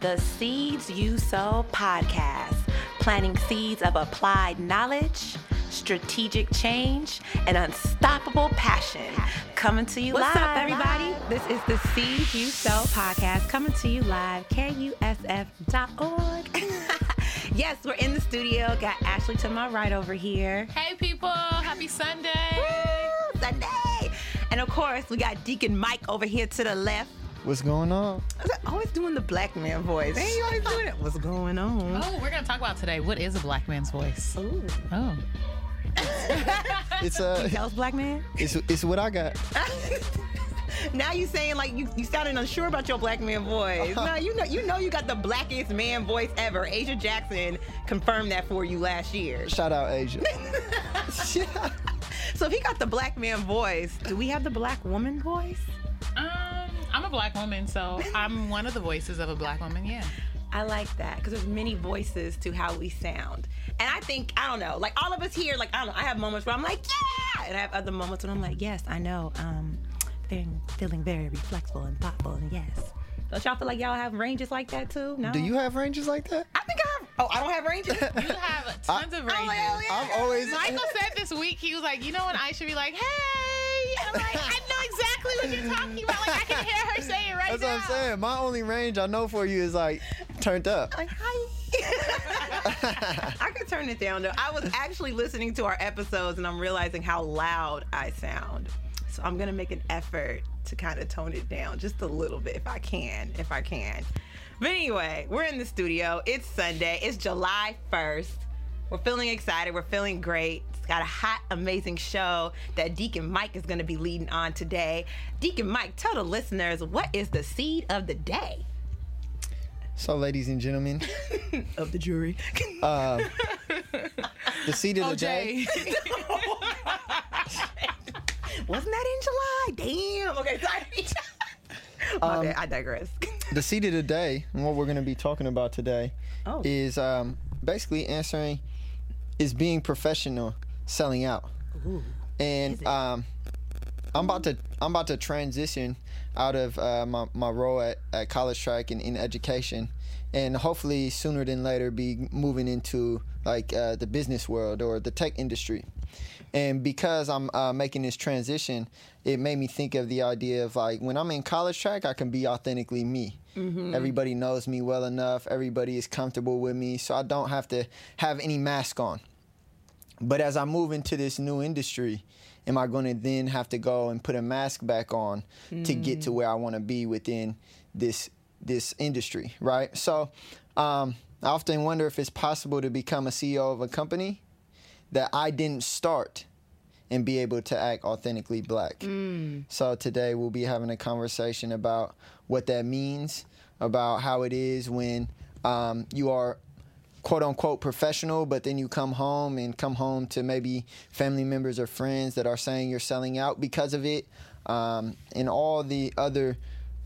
the Seeds You Sow podcast, planting seeds of applied knowledge, strategic change, and unstoppable passion. Coming to you What's live. What's up, everybody? This is the Seeds You Sow podcast coming to you live, kusf.org. yes, we're in the studio. Got Ashley to my right over here. Hey people, happy Sunday. Woo, Sunday. And of course, we got Deacon Mike over here to the left. What's going on? I was always doing the black man voice. Hey, you always doing it. What's going on? Oh, we're gonna talk about today. What is a black man's voice? Ooh. Oh. It's uh, Tell us, black man. it's it's what I got. now you saying like you, you sounding unsure about your black man voice. no, you know you know you got the blackest man voice ever. Asia Jackson confirmed that for you last year. Shout out Asia. So if he got the black man voice, do we have the black woman voice? Um, I'm a black woman, so I'm one of the voices of a black woman, yeah. I like that because there's many voices to how we sound. And I think, I don't know, like all of us here, like, I don't know, I have moments where I'm like, yeah! And I have other moments when I'm like, yes, I know. Um, feeling, feeling very reflexful and thoughtful, and yes. Don't y'all feel like y'all have ranges like that too? No? Do you have ranges like that? I think I have. Oh, I don't have ranges? You have tons of Oh, ranges. hell yeah. I'm always Michael said this week, he was like, you know when I should be like, hey. And I'm like, I know exactly what you're talking about. Like, I can hear her say it right That's now. what I'm saying. My only range I know for you is like turned up. like, hi. I could turn it down though. I was actually listening to our episodes and I'm realizing how loud I sound. So I'm gonna make an effort to kind of tone it down just a little bit if I can, if I can. But anyway, we're in the studio. It's Sunday. It's July 1st. We're feeling excited. We're feeling great. It's got a hot, amazing show that Deacon Mike is going to be leading on today. Deacon Mike, tell the listeners what is the seed of the day So, ladies and gentlemen, of the jury. uh, the seed of the day. OJ. Wasn't that in July? Damn. Okay, sorry. Um, bad. I digress. The seed of the day, and what we're going to be talking about today, Oh. is um, basically answering is being professional selling out. and um, I'm about to I'm about to transition out of uh, my, my role at, at college track and in education, and hopefully sooner than later be moving into like uh, the business world or the tech industry. And because I'm uh, making this transition, it made me think of the idea of like when I'm in college track, I can be authentically me. Everybody knows me well enough. Everybody is comfortable with me, so I don't have to have any mask on. But as I move into this new industry, am I going to then have to go and put a mask back on to get to where I want to be within this this industry, right? So, um, I often wonder if it's possible to become a CEO of a company that I didn't start and be able to act authentically black. So today we'll be having a conversation about what that means, about how it is when um, you are quote unquote professional, but then you come home and come home to maybe family members or friends that are saying you're selling out because of it, um, and all the other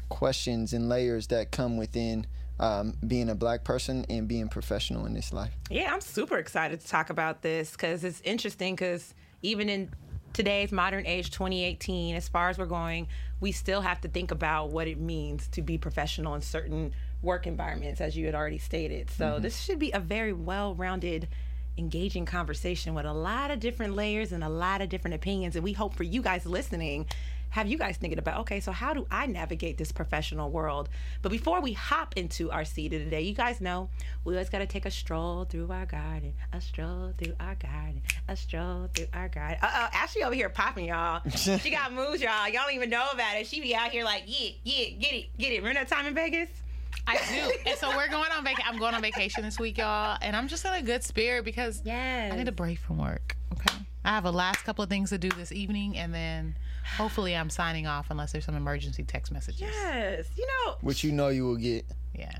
questions and layers that come within um, being a black person and being professional in this life. Yeah, I'm super excited to talk about this because it's interesting because even in today's modern age 2018 as far as we're going we still have to think about what it means to be professional in certain work environments as you had already stated. So mm-hmm. this should be a very well-rounded engaging conversation with a lot of different layers and a lot of different opinions. And we hope for you guys listening have you guys thinking about okay so how do i navigate this professional world? But before we hop into our seat of the day you guys know we always got to take a stroll through our garden a stroll through our garden a stroll through our garden. Uh-oh ashley over here popping y'all. She got moves y'all. Y'all don't even know about it. She be out here like yeah yeah get it get it. Remember that time in vegas I do. And so we're going on vacation. I'm going on vacation this week, y'all. And I'm just in a good spirit because yes I need a break from work. Okay. I have a last couple of things to do this evening, and then hopefully I'm signing off unless there's some emergency text messages. yes you know Which you know you will get. Yeah.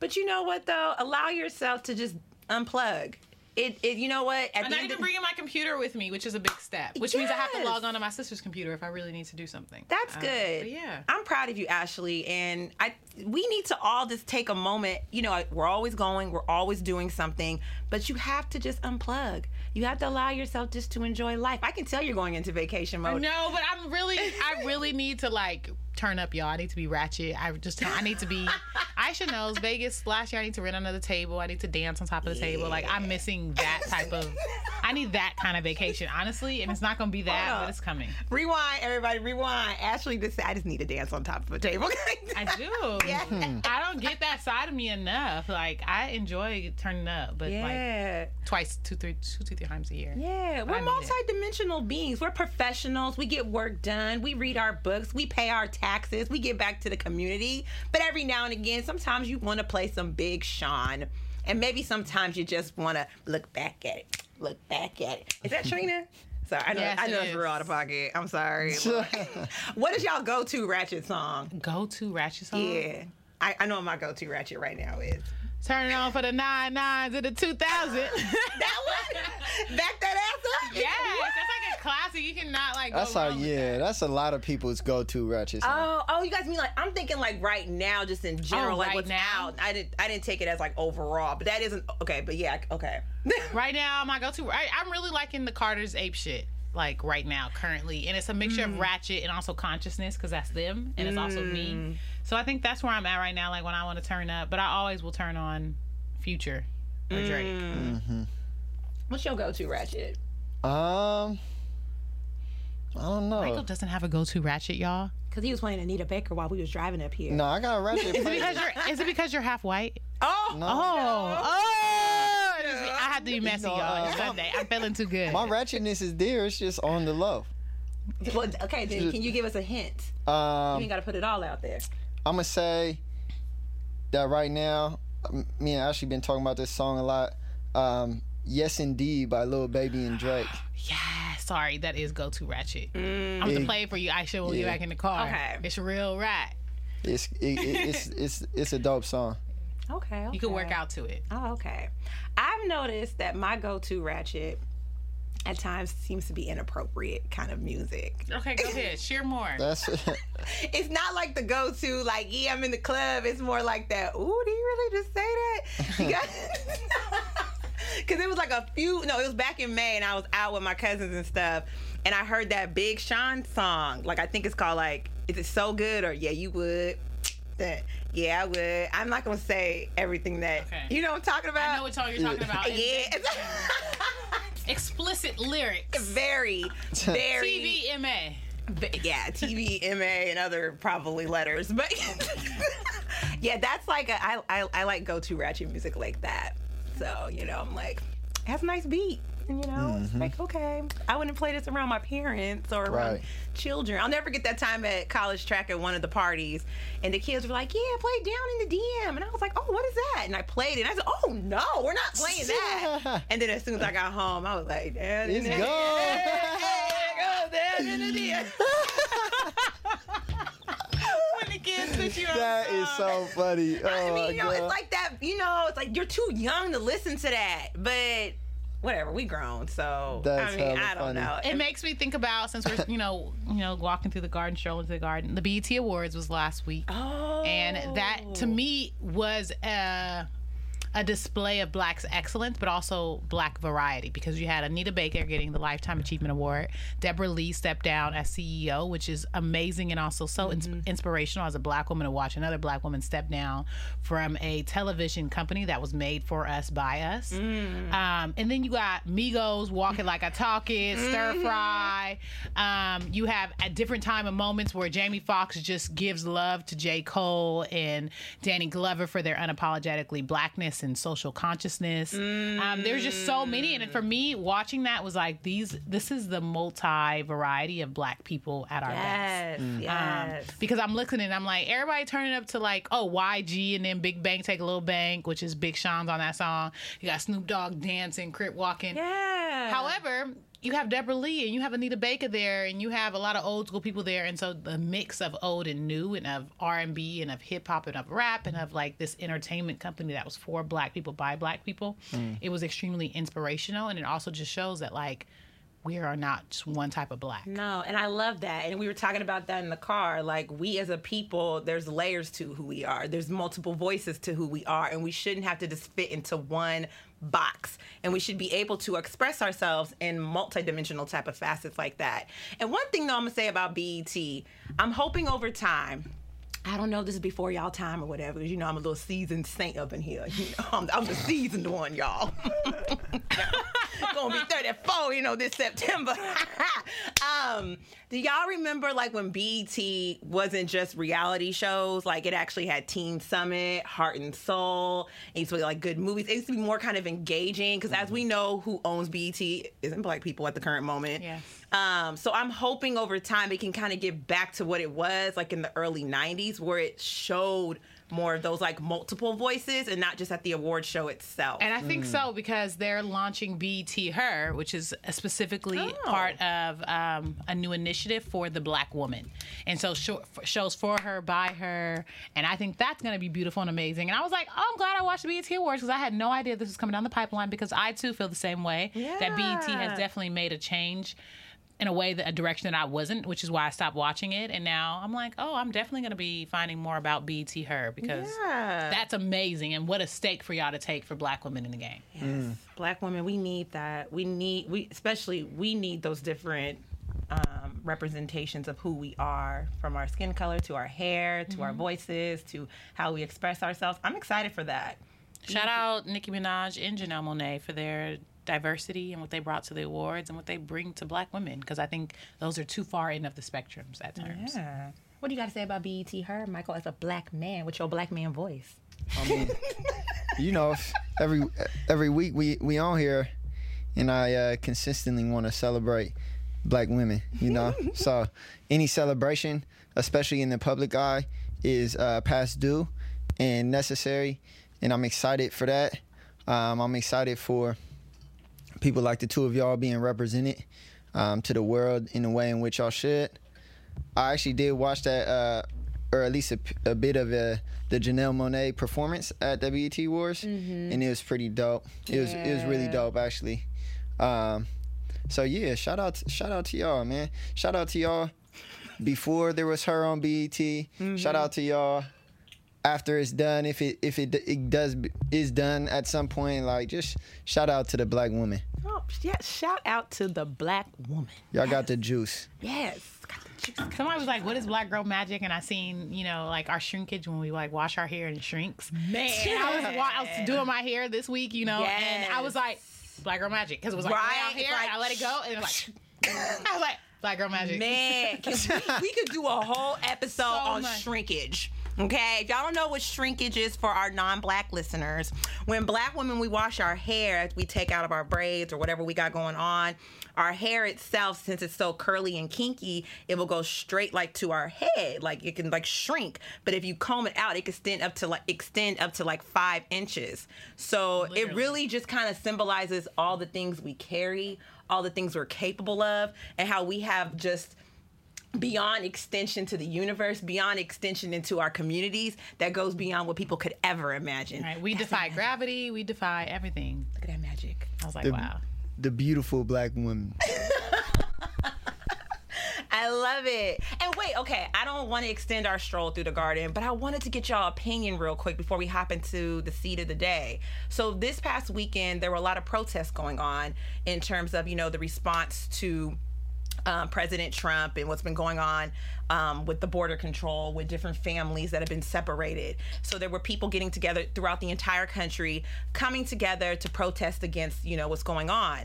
but you know what though allow yourself to just unplug it, it you know what at I'm not even bringing my computer with me, which is a big step. Which means I have to log on to my sister's computer if I really need to do something. That's Uh, good. yeah. I'm proud of you, Ashley. And I we need to all just take a moment. You know, we're always going, we're always doing something, but you have to just unplug. You have to allow yourself just to enjoy life. I can tell you're going into vacation mode. No, but I'm really, I really need to like turn up, y'all. I need to be ratchet. I just, I need to be, I Aisha knows Vegas last year. I need to rent another table. I need to dance on top of the table. Like I'm missing that type of. I need that kind of vacation, honestly, and it's not gonna be that, but it's coming. Rewind, everybody, rewind. Ashley just said, I just need to dance on top of a table. I do. Yeah. I don't get that side of me enough. Like I enjoy turning up, but like Yeah. twice, two, three, two, two, three times a year. Yeah, we're I need it. multidimensional beings. We're professionals. We get work done. We read our books. We pay our taxes. We give back to the community. But every now and again, sometimes you want to play some Big Sean. And maybe sometimes you just want to look back at it. Look back at it. Is that Trina? Sorry, I know, Yes, I know it it's real out of pocket. I'm sorry. what is y'all go-to ratchet song? Go to ratchet song. Yeah. I, I know what my go-to ratchet right now is. Turn it on for the nine nines of the two thousand. That one? Back that ass up? Yeah, that's like a classic. You cannot like. That's how. wrong with Yeah, that. that's a lot of people's go-to ratchet song. Oh, oh, you guys mean like I'm thinking like right now, just in oh, general, Oh, like right what's now? out. I didn't, I didn't take it as like overall, but that isn't okay. But yeah, okay. Right now, my go-to. I, I'm really liking the Carter's ape shit. Like right now, currently, and it's a mixture Mm. of ratchet and also consciousness because that's them, and it's also Mm. me. So I think that's where I'm at right now. Like when I want to turn up, but I always will turn on Future or Drake. Mm. What's your go-to ratchet? Um, I don't know. Michael doesn't have a go-to ratchet, y'all. Because he was playing Anita Baker while we was driving up here. No, I got a ratchet. Is it because you're? Is it because you're half white? Oh, No. Oh, oh! I had to be messy, No, y'all. It's Sunday. I'm feeling too good. My ratchetness is there. It's just on the low. well, okay. Then can you give us a hint? You Um, ain't got to put it all out there. I'm gonna say that right now. Me and Ashley been talking about this song a lot. Um, yes, indeed, by Lil Baby and Drake. Yeah, sorry, that is go to ratchet. I'm gonna Yeah. play it for you. Aisha when we get Yeah. back in the car. Okay. it's real rat. It's it, it, it's it's it's a dope song. Okay, You can work out to it. Oh, okay. I've noticed that my go-to ratchet at times seems to be inappropriate kind of music. Okay, go ahead. Share more. That's it's not like the go-to like yeah i'm in the club it's more like that ooh do you really just say that because it was like a few no it was back in may and i was out with my cousins and stuff and i heard that big sean song like i think it's called like is it so good or yeah you would That- yeah i would i'm not gonna say everything that Okay. you know what i'm talking about I know what song you're talking about. Yeah Explicit lyrics. very very TVMA. Yeah, TV, MA, and other probably letters. But yeah, that's like a, I, I I like go to ratchet music like that. So you know, I'm like, it has a nice beat. And, you know, it's mm-hmm. like okay, I wouldn't play this around my parents or around Right. children. I'll never get that time at college track at one of the parties, and the kids were like, "Yeah, play down in the DM," and I was like, "Oh, what is that?" And I played it. And I said, "Oh no, we're not playing that." and then as soon as I got home, I was like, "Down in It's the gone. Hey, go down in the DM." When the kids put you on that is so funny. Oh I mean, you know, god. it's like that. You know, it's like you're too young to listen to that, but whatever, we grown. So That's I mean, I don't funny. know. It makes me think about since we're you know you know walking through the garden, strolling through the garden. The BET Awards was last week, oh, and that to me was a a display of black's excellence, but also black variety because you had Anita Baker getting the Lifetime Achievement Award. Debra Lee stepped down as CEO, which is amazing and also so ins- inspirational as a black woman to watch another black woman step down from a television company that was made for us by us. Um, and then you got Migos walking like I talk it, stir fry. Um, you have at different time and moments where Jamie Foxx just gives love to J. Cole and Danny Glover for their unapologetically blackness and social consciousness. Um, there's just so many, and for me, watching that was like these. This is the multi variety of black people at our best. yes, Um, because I'm listening, I'm like, everybody turning up to like, oh, YG and then Big Bank Take a Little Bank, which is Big Sean's on that song. You got Snoop Dogg dancing, Crip walking. yeah. However, you have Debra Lee and you have Anita Baker there, and you have a lot of old school people there, and so the mix of old and new, and of R and B, and of hip hop, and of rap, and of like this entertainment company that was for Black people by Black people, mm. it was extremely inspirational, and it also just shows that like we are not just one type of black. No, and I love that. And we were talking about that in the car. Like, we as a people, there's layers to who we are, there's multiple voices to who we are, and we shouldn't have to just fit into one box. And we should be able to express ourselves in multidimensional type of facets like that. And one thing, though, I'm gonna say about BET, I'm hoping over time I don't know. This is before y'all time or whatever, because You know, I'm a little seasoned saint up in here. You know, I'm, I'm the seasoned one, y'all. Gonna be 34, you know, this September. um, do y'all remember like when BET wasn't just reality shows? Like it actually had Teen Summit, Heart and Soul. It used to be like good movies. It used to be more kind of engaging because as we know, who owns BET isn't black people at the current moment. Yes. Um, so I'm hoping over time it can kind of get back to what it was like in the early 90s where it showed more of those like multiple voices and not just at the award show itself. And I think so because they're launching BET Her, which is specifically Oh. part of um, a new initiative for the black woman. And so show, shows for her, by her. And I think that's going to be beautiful and amazing. And I was like, oh, I'm glad I watched the BET Awards because I had no idea this was coming down the pipeline because I too feel the same way. That BET Yeah. has definitely made a change in a way that a direction that I wasn't, which is why I stopped watching it. And now I'm like, oh, I'm definitely going to be finding more about BET Her because Yeah. that's amazing and what a stake for y'all to take for black women in the game. Yes. Black women, we need that. We need we especially we need those different um, representations of who we are, from our skin color to our hair to our voices to how we express ourselves. I'm excited for that. Shout out Nicki Minaj and Janelle Monáe for their diversity and what they brought to the awards and what they bring to black women because I think those are too far end of the spectrums at times. Yeah. What do you got to say about BET Her, Michael, as a black man with your black man voice? I mean, you know, every every week we we on here, and I uh, consistently want to celebrate black women. You know, so any celebration, especially in the public eye, is uh, past due and necessary, and I'm excited for that. Um, I'm excited for people like the two of y'all being represented um, to the world in the way in which y'all should. I actually did watch that, uh, or at least a, a bit of uh, the Janelle Monáe performance at the BET Awards, and it was pretty dope. It was it was really dope actually. Um, so yeah, shout out shout out to y'all, man. Shout out to y'all before there was her on BET. Shout out to y'all after it's done. If it if it it does is done at some point, like just shout out to the black woman. Oh, yeah. Shout out to the black woman. Y'all got the juice. Yes. Got the juice. Somebody was like, "What is black girl magic?" And I seen, you know, like our shrinkage when we like wash our hair and it shrinks. Man. I was, I was doing my hair this week, you know, and I was like, "Black girl magic," because it was like Right, right out here. it's like- I let it go, and it was like, I was like, "Black girl magic." Man, can we, we could do a whole episode So on much. shrinkage. Okay, if y'all don't know what shrinkage is for our non-black listeners, when black women we wash our hair, we take out of our braids or whatever we got going on, our hair itself, since it's so curly and kinky, it will go straight like to our head, like it can like shrink. But if you comb it out, it can extend up to like extend up to like five inches. So it really just kind of symbolizes all the things we carry, all the things we're capable of, and how we have just beyond extension to the universe, beyond extension into our communities that goes beyond what people could ever imagine. Right, we That's defy gravity. We defy everything. Look at that magic. I was like, The- wow. The beautiful black woman. I love it. And wait, okay, I don't want to extend our stroll through the garden, but I wanted to get y'all opinion real quick before we hop into the seed of the day. So this past weekend, there were a lot of protests going on in terms of, you know, the response to um, President Trump and what's been going on um, with the border control, with different families that have been separated. So there were people getting together throughout the entire country, coming together to protest against, you know, what's going on.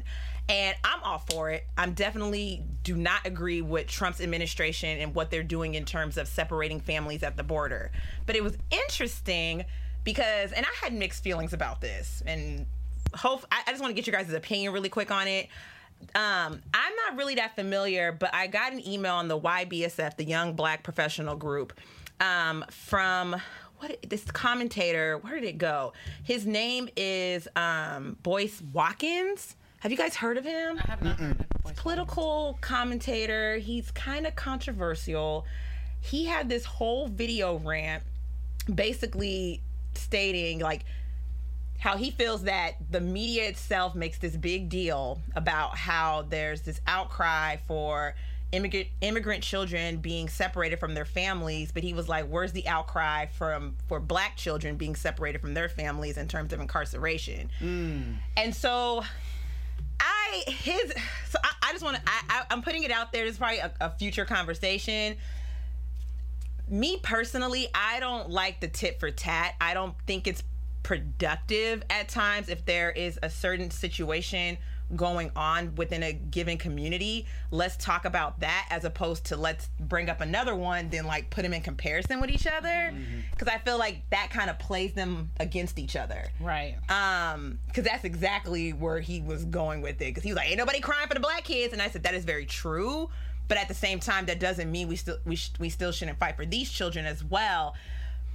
And I'm all for it. I'm definitely do not agree with Trump's administration and what they're doing in terms of separating families at the border. But it was interesting because, and I had mixed feelings about this, and hope I, I just want to get your guys' opinion really quick on it um, I'm not really that familiar, but I got an email on the YBSF, the Young Black Professional Group, um, from what this commentator. Where did it go? His name is um, Boyce Watkins. Have you guys heard of him? I have not heard of that voice. political commentator. He's kind of controversial. He had this whole video rant basically stating like how he feels that the media itself makes this big deal about how there's this outcry for immigrant immigrant children being separated from their families but he was like where's the outcry from for black children being separated from their families in terms of incarceration mm. and so I his so I, I just want to I, I I'm putting it out there. This is probably a, a future conversation. me personally, I don't like the tit for tat. I don't think it's productive at times if there is a certain situation going on within a given community. Let's talk about that as opposed to let's bring up another one then like put them in comparison with each other. Because i feel like that kind of plays them against each other. Right. um because that's exactly where he was going with it. Because he was like ain't nobody crying for the black kids. And i said that is very true. But at the same time that doesn't mean we still we, sh- we still shouldn't fight for these children as well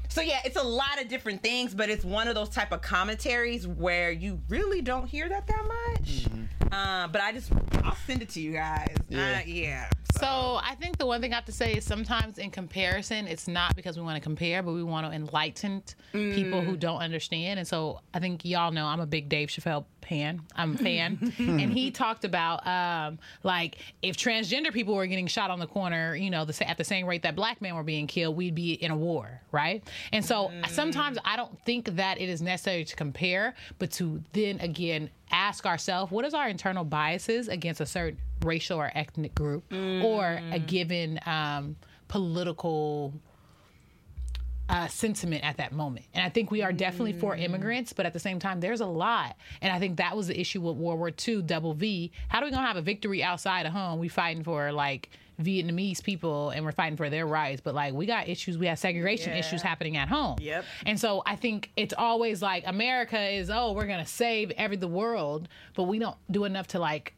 so yeah it's a lot of different things but it's one of those type of commentaries where you really don't hear that that much uh, but i just i'll send it to you guys Yeah. uh, yeah So I think the one thing I have to say is sometimes in comparison, it's not because we want to compare, but we want to enlighten people who don't understand. And so I think y'all know I'm a big Dave Chappelle fan. I'm a fan, and he talked about um, like if transgender people were getting shot on the corner, you know, the, at the same rate that black men were being killed, we'd be in a war, right? And so sometimes I don't think that it is necessary to compare, but to then again ask ourselves what is our internal biases against a certain racial or ethnic group or a given um, political uh, sentiment at that moment. And I think we are definitely for immigrants, but at the same time, there's a lot. And I think that was the issue with World War II, double V. How do we gonna have a victory outside of home? We fighting for like Vietnamese people and we're fighting for their rights, but like we got issues, we have segregation Yeah. issues happening at home. Yep. And so I think it's always like America is, oh, we're gonna save every the world, but we don't do enough to like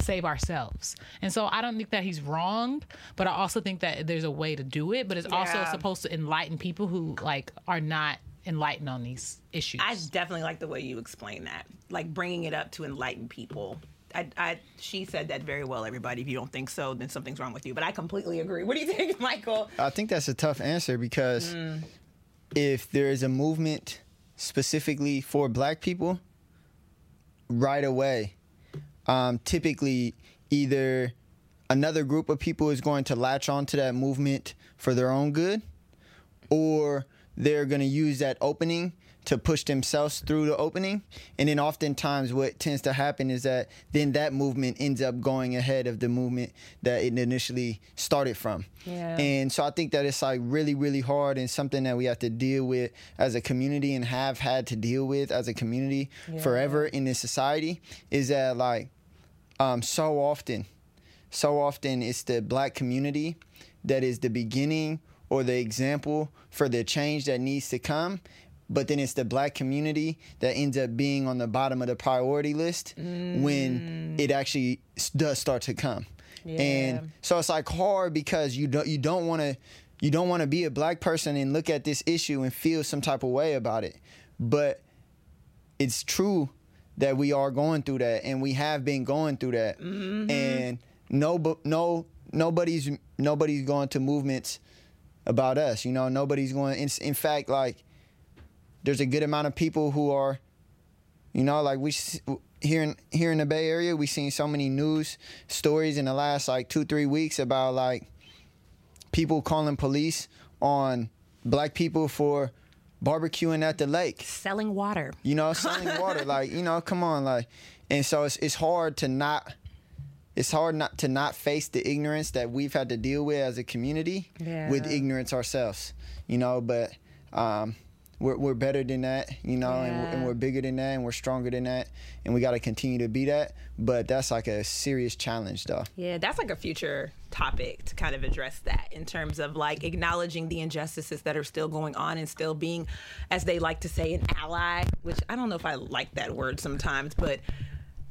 save ourselves. And so I don't think that he's wrong, but I also think that there's a way to do it, but it's also supposed to enlighten people who like are not enlightened on these issues. I definitely like the way you explain that, like bringing it up to enlighten people. I, I, she said that very well. Everybody, if you don't think so, then something's wrong with you. But I completely agree. What do you think, Michael? I think that's a tough answer because if there is a movement specifically for black people, right away, um, typically either another group of people is going to latch onto that movement for their own good, or they're going to use that opening to push themselves through the opening. And then oftentimes what tends to happen is that then that movement ends up going ahead of the movement that it initially started from. Yeah. And so I think that it's like really, really hard and something that we have to deal with as a community and have had to deal with as a community forever in this society is that like um, so often, so often it's the black community that is the beginning or the example for the change that needs to come. But then it's the black community that ends up being on the bottom of the priority list when mm. it actually does start to come. And so it's like hard because you don't you don't want to you don't want to be a black person and look at this issue and feel some type of way about it. But it's true that we are going through that and we have been going through that. Mm-hmm. And no no nobody's nobody's going to movements about us you know? Nobody's going in, in fact like there's a good amount of people who are you know like we here in here in the bay area we've seen so many news stories in the last like two three weeks about like people calling police on black people for barbecuing at the lake Selling water. you know, selling water. Like, you know, come on, like, and so it's it's hard to not. It's hard not to not face the ignorance that we've had to deal with as a community with ignorance ourselves, you know. But um, we're we're better than that, you know, and, we're, and we're bigger than that, and we're stronger than that, and we got to continue to be that. But that's like a serious challenge, though. Yeah, that's like a future topic to kind of address that in terms of like acknowledging the injustices that are still going on and still being, as they like to say, an ally. Which I don't know if I like that word sometimes, but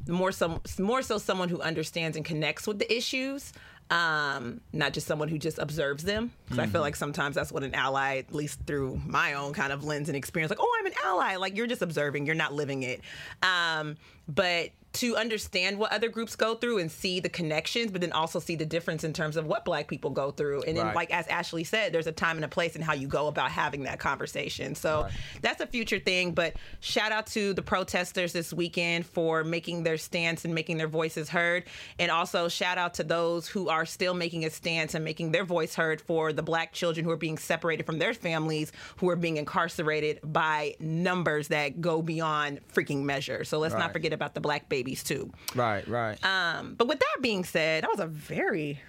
more so more so someone who understands and connects with the issues um not just someone who just observes them because i feel like sometimes that's what an ally at least through my own kind of lens and experience like oh i'm an ally. Like you're just observing you're not living it. Um but to understand what other groups go through and see the connections but then also see the difference in terms of what black people go through. And then Right. like as ashley said there's a time and a place in how you go about having that conversation. So that's a future thing but shout out to the protesters this weekend for making their stance and making their voices heard. And also shout out to those who are still making a stance and making their voice heard for the black children who are being separated from their families who are being incarcerated by numbers that go beyond freaking measure. So let's not forget about the black babies too Right, right. um, but with that being said, that was a very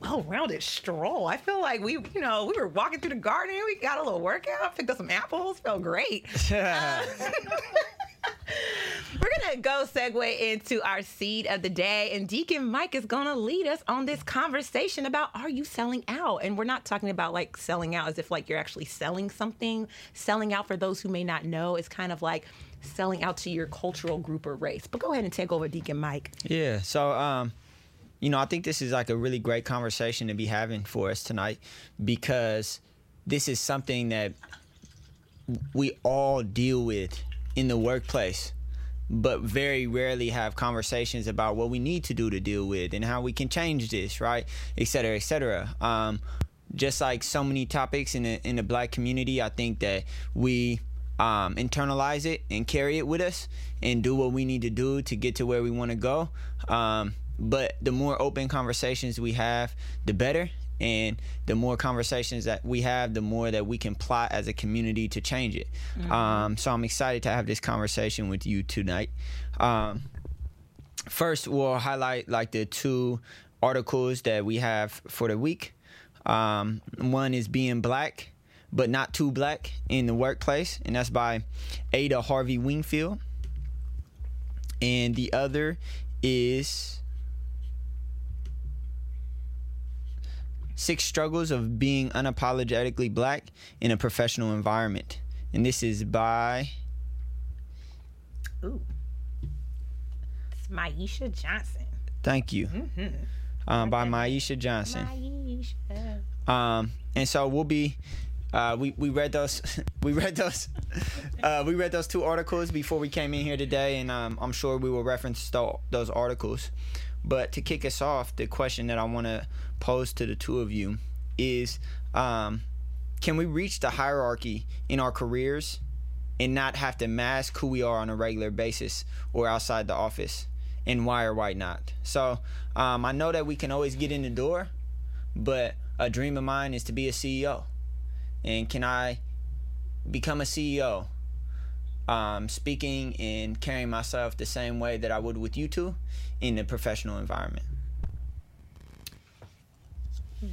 well-rounded stroll. I feel like we, you know, we were walking through the garden. We got a little workout, picked up some apples, felt great. Uh, we're gonna go segue into our seed of the day, and Deacon Mike is gonna lead us on this conversation about are you selling out? And we're not talking about like selling out as if like you're actually selling something. Selling out for those who may not know is kind of like selling out to your cultural group or race. But go ahead and take over, Deacon Mike. Yeah. So, um, you know, I think this is like a really great conversation to be having for us tonight because this is something that we all deal with in the workplace, but very rarely have conversations about what we need to do to deal with and how we can change this, right? Et cetera, et cetera. Um, just like so many topics in the in the black community, I think that we um, internalize it and carry it with us and do what we need to do to get to where we want to go. Um, but the more open conversations we have, the better. And the more conversations that we have, the more that we can plot as a community to change it. Mm-hmm. Um, so I'm excited to have this conversation with you tonight. Um, first, we'll highlight like the two articles that we have for the week. Um, one is being black, but not too black in the workplace, and that's by Adia Harvey Wingfield. And the other is Six Struggles of Being Unapologetically Black in a Professional Environment. And this is by. Ooh. It's Myisha Johnson. Thank you. Mm-hmm. Um, by Myisha Johnson. Myisha. Um, and so we'll be. Uh, we, we read those we read those uh, we read those two articles before we came in here today and um, I'm sure we will reference those articles but to kick us off the question that I want to pose to the two of you is um, can we reach the hierarchy in our careers and not have to mask who we are on a regular basis or outside the office? And why or why not? So um, i know that we can always get in the door but a dream of mine is to be a ceo and can i become a ceo um, speaking and carrying myself the same way that i would with you two in the professional environment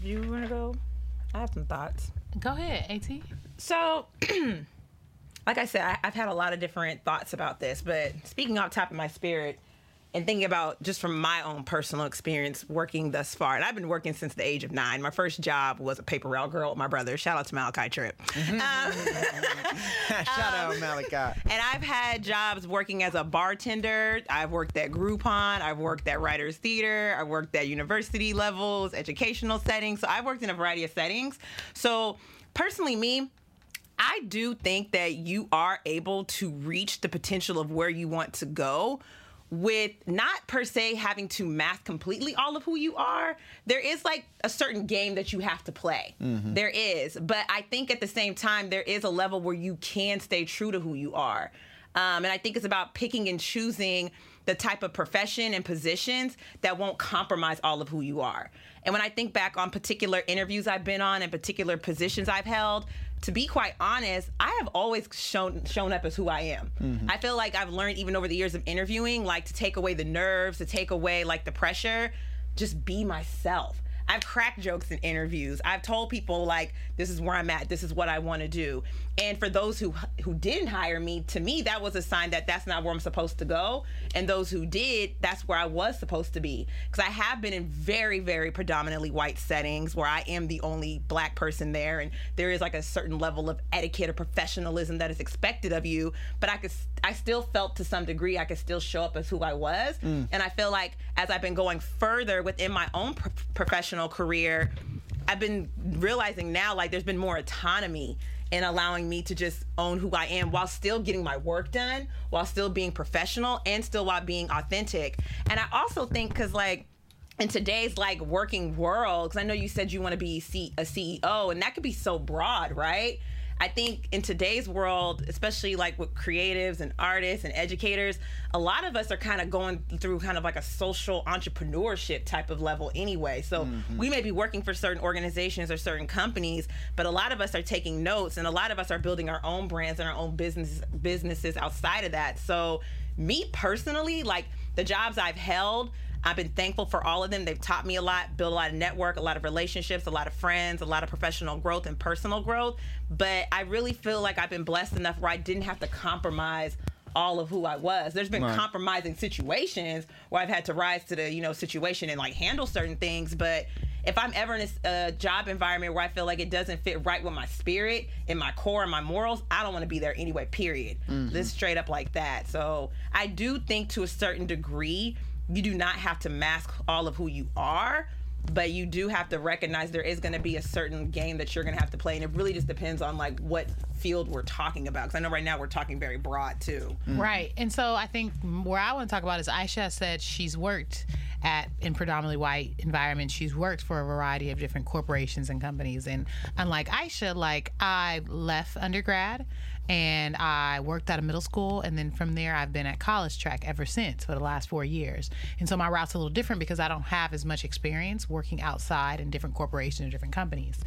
you want to go? I have some thoughts. Go ahead, At. So, like I said, I, have had a lot of different thoughts about this, but speaking off top of my spirit, and thinking about just from my own personal experience working thus far, and I've been working since the age of nine. My first job was a paper route girl with my brother. Shout out to Malachi Tripp. Um, Shout um, out Malachi. And I've had jobs working as a bartender. I've worked at Groupon. I've worked at Writers Theater. I've worked at university levels, educational settings. So I've worked in a variety of settings. So personally, me, I do think that you are able to reach the potential of where you want to go with not per se having to mask completely all of who you are, there is like a certain game that you have to play. Mm-hmm. There is. But I think at the same time, there is a level where you can stay true to who you are. Um, and I think it's about picking and choosing the type of profession and positions that won't compromise all of who you are. And when I think back on particular interviews I've been on and particular positions I've held, to be quite honest, I have always shown shown up as who I am. Mm-hmm. I feel like I've learned even over the years of interviewing, like to take away the nerves, to take away like the pressure, just be myself. I've cracked jokes in interviews. I've told people like this is where I'm at. This is what I want to do. And for those who who didn't hire me, to me that was a sign that that's not where I'm supposed to go. And those who did, that's where I was supposed to be. Because I have been in very very predominantly white settings where I am the only black person there, and there is like a certain level of etiquette or professionalism that is expected of you. But I could I still felt to some degree I could still show up as who I was. Mm. And I feel like as I've been going further within my own pro- professional career, I've been realizing now like there's been more autonomy in allowing me to just own who I am while still getting my work done, while still being professional and still while being authentic. And I also think cuz like in today's like working world, because I know you said you want to be C- a CEO, and that could be so broad, right? I think in today's world, especially like with creatives and artists and educators, a lot of us are kind of going through kind of like a social entrepreneurship type of level anyway. So mm-hmm. we may be working for certain organizations or certain companies, but a lot of us are taking notes and a lot of us are building our own brands and our own business businesses outside of that. So me personally, like the jobs I've held, I've been thankful for all of them. They've taught me a lot, built a lot of network, a lot of relationships, a lot of friends, a lot of professional growth and personal growth. But I really feel like I've been blessed enough where I didn't have to compromise all of who I was. There's been Right. compromising situations where I've had to rise to the you know situation and like handle certain things. But if I'm ever in a a uh, job environment where I feel like it doesn't fit right with my spirit and my core and my morals, I don't want to be there anyway. Period. Mm-hmm. This straight up like that. So I do think to a certain degree, you do not have to mask all of who you are. But you do have to recognize there is going to be a certain game that you're going to have to play, and it really just depends on like what field we're talking about. Because I know right now we're talking very broad too. Mm. Right. And so I think where I want to talk about is Aisha said she's worked at in predominantly white environments. She's worked for a variety of different corporations and companies. And unlike Aisha, like I left undergrad and I worked at a middle school and then from there I've been at college track ever since for the last four years. And so my route's a little different because I don't have as much experience working outside in different corporations or different companies.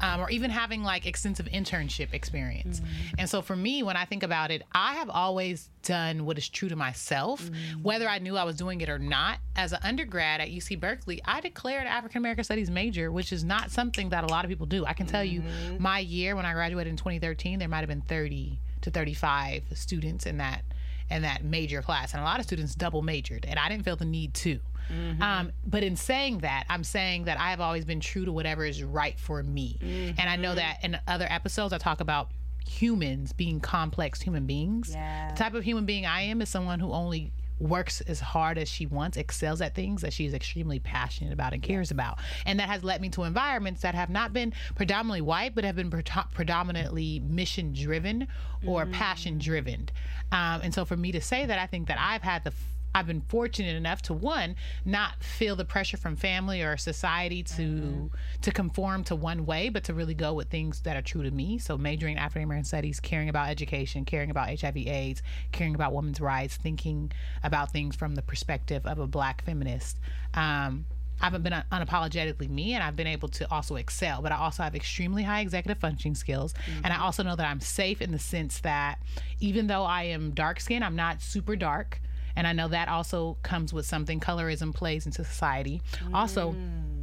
Um, or even having like extensive internship experience. And so for me, when I think about it, I have always done what is true to myself, mm. whether I knew I was doing it or not. As an undergrad at UC Berkeley, I declared African American Studies major, which is not something that a lot of people do. I can tell you, mm-hmm. my year when I graduated in 2013, there might have been 30 to 35 students in that in that major class, and a lot of students double majored, and I didn't feel the need to. Mm-hmm. Um, but in saying that, I'm saying that I have always been true to whatever is right for me, mm-hmm. and I know that in other episodes I talk about humans being complex human beings. Yeah. The type of human being I am is someone who only works as hard as she wants, excels at things that she's extremely passionate about and cares about. And that has led me to environments that have not been predominantly white, but have been pre- predominantly mission driven or passion driven. Um, and so for me to say that, I think that I've had the I've been fortunate enough to one not feel the pressure from family or society to to conform to one way, but to really go with things that are true to me. So majoring in African American studies, caring about education, caring about HIV/AIDS, caring about women's rights, thinking about things from the perspective of a Black feminist. Um, I haven't been un- unapologetically me, and I've been able to also excel. But I also have extremely high executive functioning skills, and I also know that I'm safe in the sense that even though I am dark skinned, I'm not super dark. And I know that also comes with something colorism plays into society. Also, mm.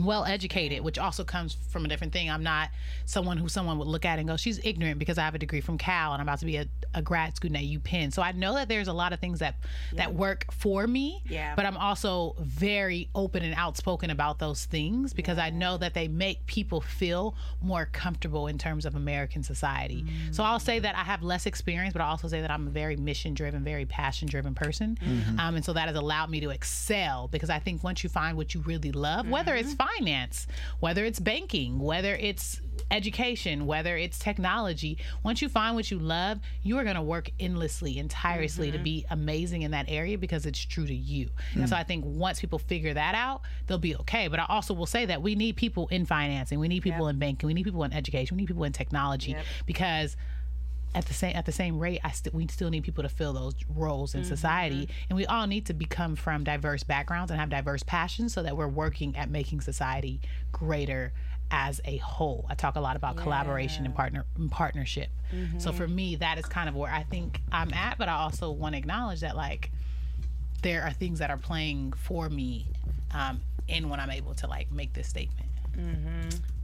Well educated, which also comes from a different thing. I'm not someone who someone would look at and go, she's ignorant because I have a degree from Cal and I'm about to be a, a grad student at UPenn. So I know that there's a lot of things that that work for me. Yeah. But I'm also very open and outspoken about those things because I know that they make people feel more comfortable in terms of American society. So I'll say that I have less experience, but I also say that I'm a very mission driven, very passion driven person. Um, and so that has allowed me to excel because I think once you find what you really love, whether it's finance, whether it's banking, whether it's education, whether it's technology, once you find what you love, you are going to work endlessly and tirelessly to mm-hmm. be amazing in that area because it's true to you. And so hmm. I think once people figure that out, they'll be okay. But I also will say that we need people in financing, we need people in banking, we need people in education, we need people in technology because at the same at the same rate, I st- we still need people to fill those roles in society, and we all need to become from diverse backgrounds and have diverse passions, so that we're working at making society greater as a whole. I talk a lot about collaboration and partner and partnership. So for me, that is kind of where I think I'm at, but I also want to acknowledge that like there are things that are playing for me, um, in when I'm able to like make this statement.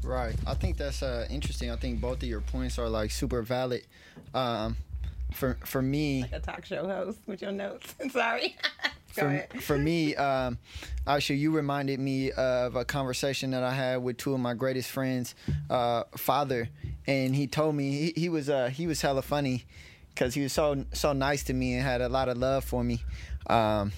Right. I think that's uh, interesting. I think both of your points are like super valid. Um, for for me, A talk show host with your notes. Sorry. For, for me, um, actually, you reminded me of a conversation that I had with two of my greatest friends' uh, father, and he told me he, he was uh, he was hella funny because he was so so nice to me and had a lot of love for me. Um,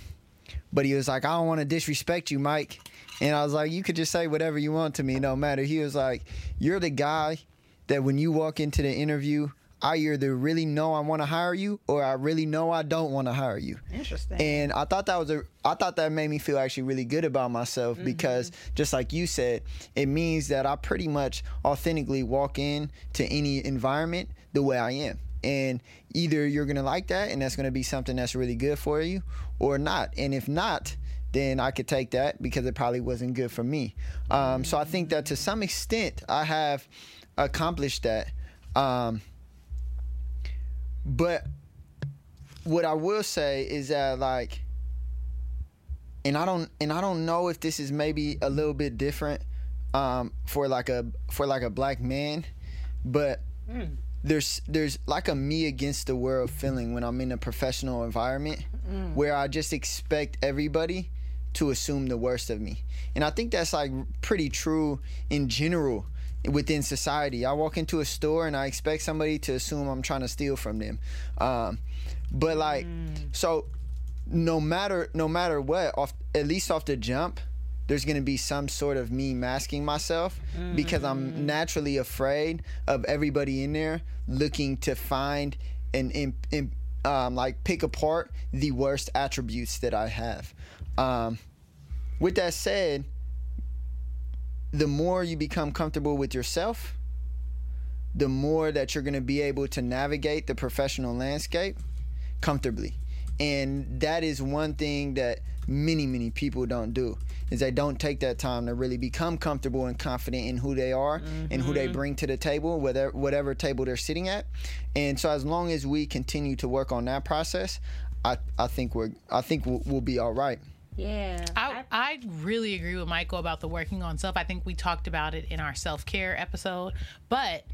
but he was like, I don't want to disrespect you, Mike. And I was like, you could just say whatever you want to me, no matter. He was like, you're the guy that when you walk into the interview, I either really know I want to hire you or I really know I don't want to hire you. Interesting. And I thought that was a I thought that made me feel actually really good about myself mm-hmm. because just like you said, it means that I pretty much authentically walk in to any environment the way I am. And either you're gonna like that and that's gonna be something that's really good for you or not. And if not, then I could take that because it probably wasn't good for me. Um, so I think that to some extent I have accomplished that. Um, but what I will say is that like and I don't and I don't know if this is maybe a little bit different um, for like a for like a black man, but there's there's like a me against the world feeling when I'm in a professional environment where I just expect everybody to assume the worst of me. And I think that's like pretty true in general within society. I walk into a store and I expect somebody to assume I'm trying to steal from them. Um, but like so no matter no matter what, off at least off the jump, there's gonna be some sort of me masking myself because I'm naturally afraid of everybody in there looking to find and, and, and um, like pick apart the worst attributes that I have. Um, with that said, the more you become comfortable with yourself, the more that you're going to be able to navigate the professional landscape comfortably. And that is one thing that many, many people don't do is they don't take that time to really become comfortable and confident in who they are and who they mm-hmm. bring to the table, whatever whatever table they're sitting at. And so as long as we continue to work on that process, I, I think we're I think we'll, we'll be all right. Yeah. I, I really agree with Michael about the working on self. I think we talked about it in our self care episode, but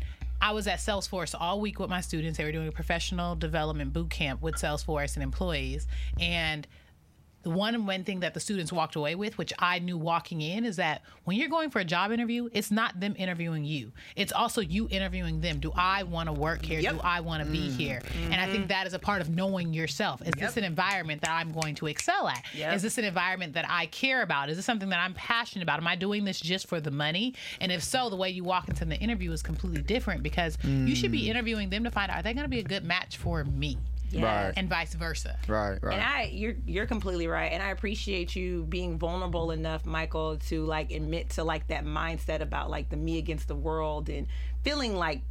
I was at Salesforce all week with my students. They were doing a professional development boot camp with Salesforce and employees. And the one one thing that the students walked away with, which I knew walking in, is that when you're going for a job interview, it's not them interviewing you. It's also you interviewing them. Do I want to work here? Do I want to be mm-hmm. here? And I think that is a part of knowing yourself. Is this an environment that I'm going to excel at? Yep. Is this an environment that I care about? Is this something that I'm passionate about? Am I doing this just for the money? And if so, the way you walk into the interview is completely different because you should be mm. interviewing them to find out are they going to be a good match for me? Right. And vice versa. Right, right. And I, you're you're completely right, and I appreciate you being vulnerable enough, Michael, to like admit to like that mindset about like the me against the world and feeling like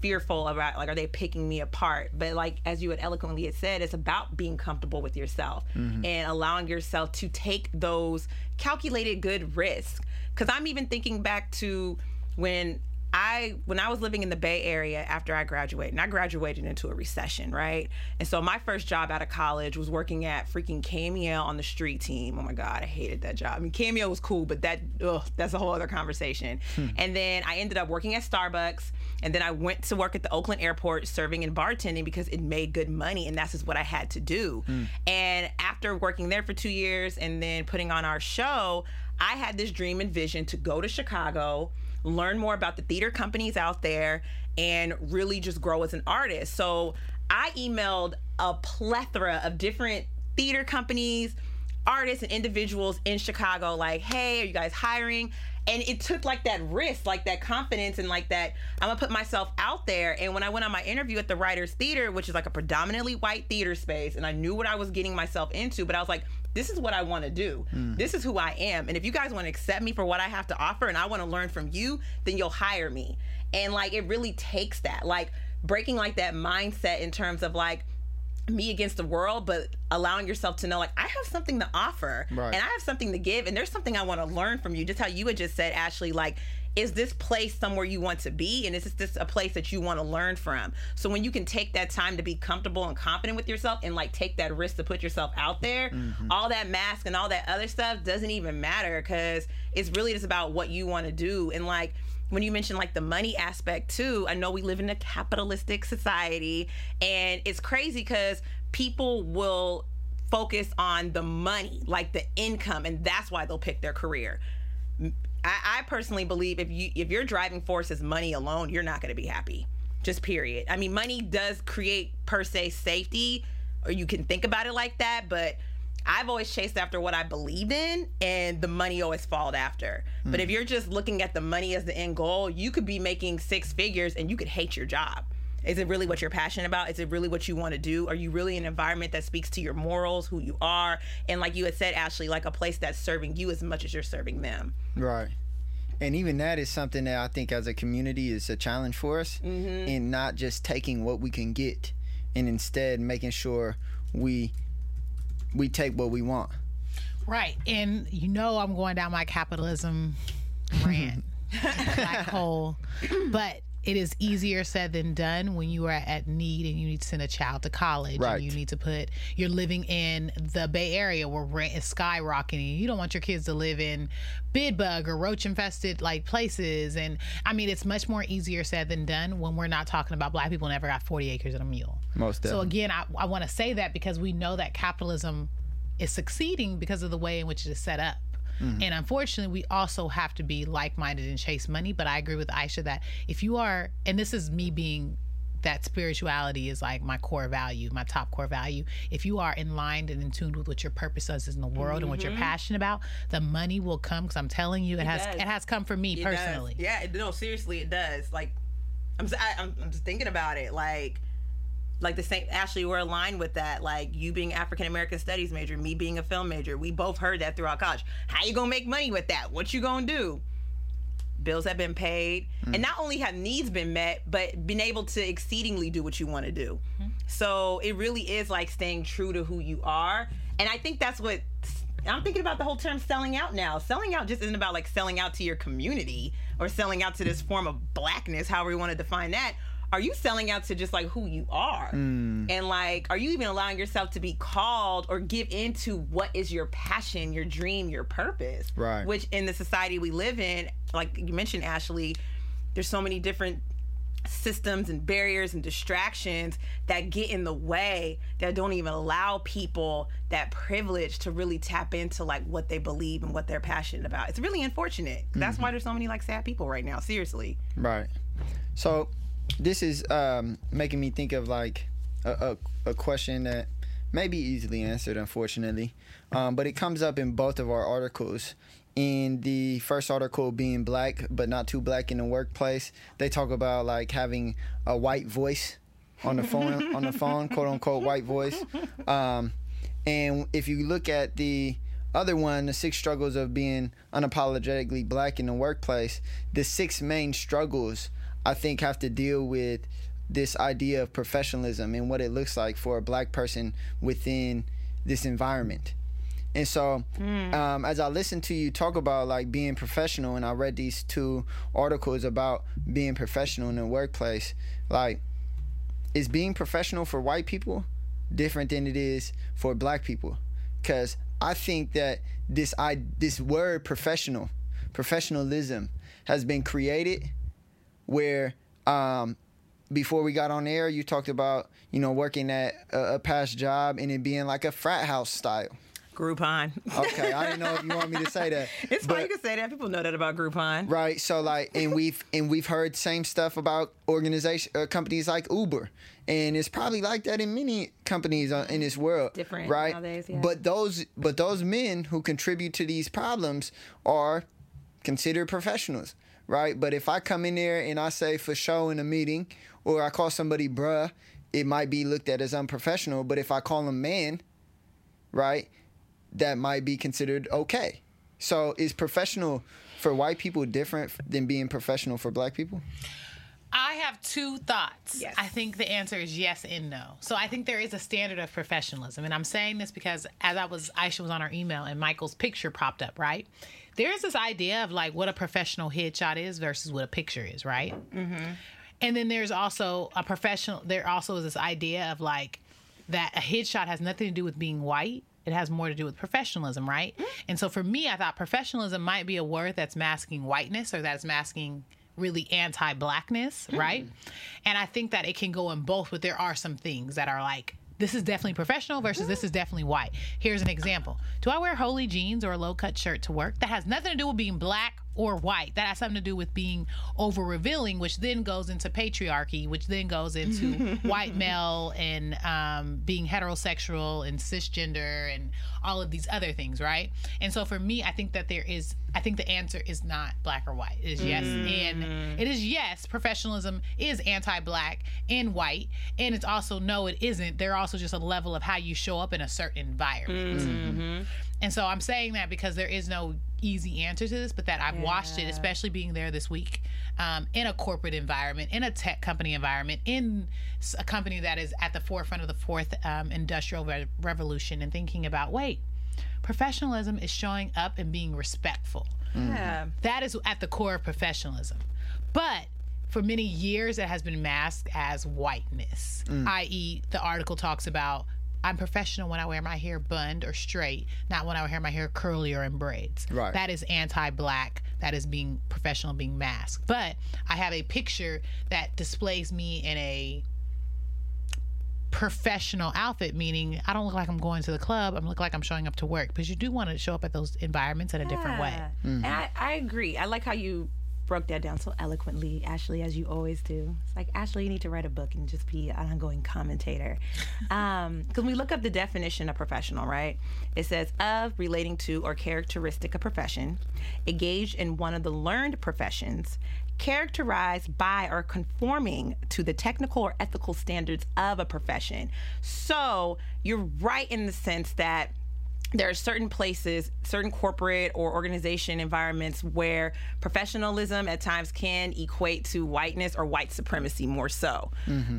fearful about like are they picking me apart but like as you had eloquently had said it's about being comfortable with yourself mm-hmm. and allowing yourself to take those calculated good risks because i'm even thinking back to when I when I was living in the Bay Area after I graduated, and I graduated into a recession, right? And so my first job out of college was working at freaking Cameo on the street team. Oh my god, I hated that job. I mean, Cameo was cool, but that ugh, that's a whole other conversation. Hmm. And then I ended up working at Starbucks, and then I went to work at the Oakland Airport serving and bartending because it made good money, and that's just what I had to do. Hmm. And after working there for two years and then putting on our show, I had this dream and vision to go to Chicago learn more about the theater companies out there and really just grow as an artist. So I emailed a plethora of different theater companies, artists, and individuals in Chicago, like, hey, are you guys hiring? And it took like that risk, like that confidence, and like that I'm gonna put myself out there. And when I went on my interview at the Writers Theater, which is like a predominantly white theater space, and I knew what I was getting myself into, but I was like, this is what I want to do. Mm. This is who I am. And if you guys want to accept me for what I have to offer and I want to learn from you, then you'll hire me. And like it really takes that. Like breaking like that mindset in terms of like me against the world, but allowing yourself to know like I have something to offer Right. and I have something to give and there's something I want to learn from you. Just how you had just said, Ashley, like is this place somewhere you want to be? And is this a place that you want to learn from? So when you can take that time to be comfortable and confident with yourself and like take that risk to put yourself out there mm-hmm. all that mask and all that other stuff doesn't even matter because it's really just about what you want to do. And like when you mentioned like the money aspect too, I know we live in a capitalistic society and it's crazy because people will focus on the money, like the income, and that's why they'll pick their career. I, I personally believe if you if your driving force is money alone, you're not going to be happy. Just period. I mean, money does create per se safety, or you can think about it like that, but I've always chased after what I believed in, and the money always followed after. But if hmm. you're just looking at the money as the end goal, you could be making six figures and you could hate your job. Is it really what you're passionate about? Is it really what you want to do? Are you really in an environment that speaks to your morals, who you are, and like you had said, Ashley, like a place that's serving you as much as you're serving them? Right. And even that is something that I think as a community is a challenge for us mm-hmm. in not just taking what we can get and instead making sure we we take what we want. Right. And you know I'm going down my capitalism rant black hole. But it is easier said than done when you are at need and you need to send a child to college Right. and you need to put you're living in the Bay Area where rent is skyrocketing. You don't want your kids to live in bedbug or roach infested like places and I mean it's much more easier said than done when we're not talking about black people never got 40 acres and a mule. Most definitely. So again, I, I want to say that because we know that capitalism is succeeding because of the way in which it is set up. Mm-hmm. And unfortunately, we also have to be like minded and chase money. But I agree with Aisha that if you are, and this is me being that spirituality is like my core value, my top core value. If you are in line and in tune with what your purpose is in the world and what you're passionate about, the money will come. Because I'm telling you, it, has Mm-hmm. does. it has come for me It personally. does. Yeah, no, seriously, it does. Like, I'm, I, am I'm just thinking about it. Like, like the same. Ashley, we're aligned with that. Like, you being African American Studies major, me being a film major, we both heard that throughout college. How you gonna make money with that? What you gonna do? Bills have been paid, mm. and not only have needs been met, but been able to exceedingly do what you want to do. Mm-hmm. So it really is like staying true to who you are, and I think that's what I'm thinking about the whole term selling out now. Selling out just isn't about like selling out to your community or selling out to this form of blackness, however you want to define that. Are you selling out to just like who you are? Mm. And like, are you even allowing yourself to be called or give into what is your passion, your dream, your purpose? Right. Which in the society we live in, like you mentioned, Ashley, there's so many different systems and barriers and distractions that get in the way that don't even allow people that privilege to really tap into like what they believe and what they're passionate about. It's really unfortunate. That's mm-hmm. why there's so many like sad people right now. Seriously. Right. So this is um, making me think of like a, a, a question that may be easily answered, unfortunately. Um, but it comes up in both of our articles. In the first article being black, but not too black in the workplace, they talk about like having a white voice on the phone, on the phone, quote unquote white voice. Um, and if you look at the other one, the six struggles of being unapologetically black in the workplace, the six main struggles I think have to deal with this idea of professionalism and what it looks like for a black person within this environment. And so, um, as I listened to you talk about like being professional, and I read these two articles about being professional in the workplace, like, is being professional for white people different than it is for black people? Because I think that this I this word professional, professionalism, has been created where um, before we got on air, you talked about you know working at a, a past job and it being like a frat house style. Groupon. Okay, I didn't know if you want me to say that. it's fine but- you can say that. People know that about Groupon. Right. So like, and we've and we've heard same stuff about organization uh, companies like Uber, and it's probably like that in many companies uh, in this world. Different right? nowadays, yeah. But those but those men who contribute to these problems are considered professionals, right? But if I come in there and I say for show in a meeting, or I call somebody bruh, it might be looked at as unprofessional. But if I call them man, right, that might be considered okay. So is professional for white people different than being professional for black people? I have two thoughts. Yes. I think the answer is yes and no. So I think there is a standard of professionalism. And I'm saying this because as I was, Aisha was on our email and Michael's picture popped up, right? There is this idea of like what a professional headshot is versus what a picture is, right? Mm-hmm. And then there's also a professional, there also is this idea of like that a headshot has nothing to do with being white. It has more to do with professionalism, right? And so for me, I thought professionalism might be a word that's masking whiteness or that's masking really anti-blackness, hmm. right? And I think that it can go in both, but there are some things that are like this is definitely professional versus this is definitely white. Here's an example. Do I wear holey jeans or a low-cut shirt to work? That has nothing to do with being black or white. That has something to do with being over revealing, which then goes into patriarchy, which then goes into white male and um, being heterosexual and cisgender and all of these other things, right? And so for me, I think that there is, I think the answer is not black or white. It is yes. And it is yes, professionalism is anti black and white. And it's also no, it isn't. They're also just a level of how you show up in a certain environment. And so I'm saying that because there is no easy answer to this, but that I've watched it, especially being there this week um, in a corporate environment, in a tech company environment, in a company that is at the forefront of the fourth um, industrial re- revolution, and thinking about wait, professionalism is showing up and being respectful. Yeah. That is at the core of professionalism. But for many years it has been masked as whiteness, Mm. i.e., the article talks about I'm professional when I wear my hair bunned or straight, not when I wear my hair curly or in braids. Right. That is anti-black. That is being professional, being masked. But I have a picture that displays me in a professional outfit, meaning I don't look like I'm going to the club. I look like I'm showing up to work. Because you do want to show up at those environments in a different way. Yeah. Mm. And I, I agree. I like how you broke that down so eloquently, Ashley, as you always do. It's like, Ashley, you need to write a book and just be an ongoing commentator. Um, because when we look up the definition of professional, right, it says of relating to or characteristic a profession, engaged in one of the learned professions, characterized by or conforming to the technical or ethical standards of a profession. So you're right in the sense that there are certain places, certain corporate or organization environments where professionalism at times can equate to whiteness or white supremacy more so.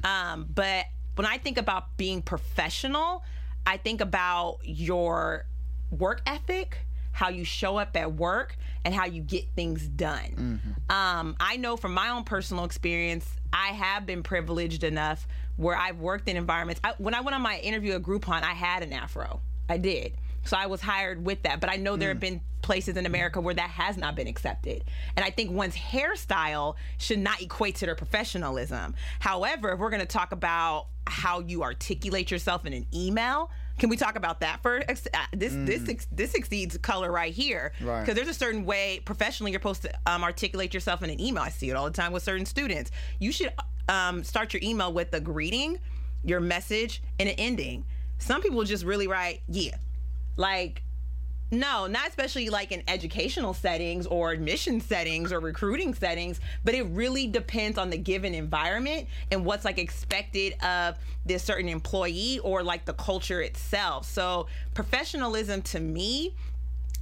Um, but when I think about being professional, I think about your work ethic, how you show up at work, and how you get things done. Um, I know from my own personal experience, I have been privileged enough where I've worked in environments. I, when I went on my interview at Groupon, I had an afro. I did. So I was hired with that. But I know there have been places in America where that has not been accepted. And I think one's hairstyle should not equate to their professionalism. However, if we're going to talk about how you articulate yourself in an email, can we talk about that for uh, this? This ex- this exceeds color right here Right. because there's a certain way professionally you're supposed to um, articulate yourself in an email. I see it all the time with certain students. You should um, start your email with a greeting, your message, and an ending. Some people just really write, yeah, like no, not especially like in educational settings or admission settings or recruiting settings, but it really depends on the given environment and what's like expected of this certain employee or like the culture itself. So, professionalism to me,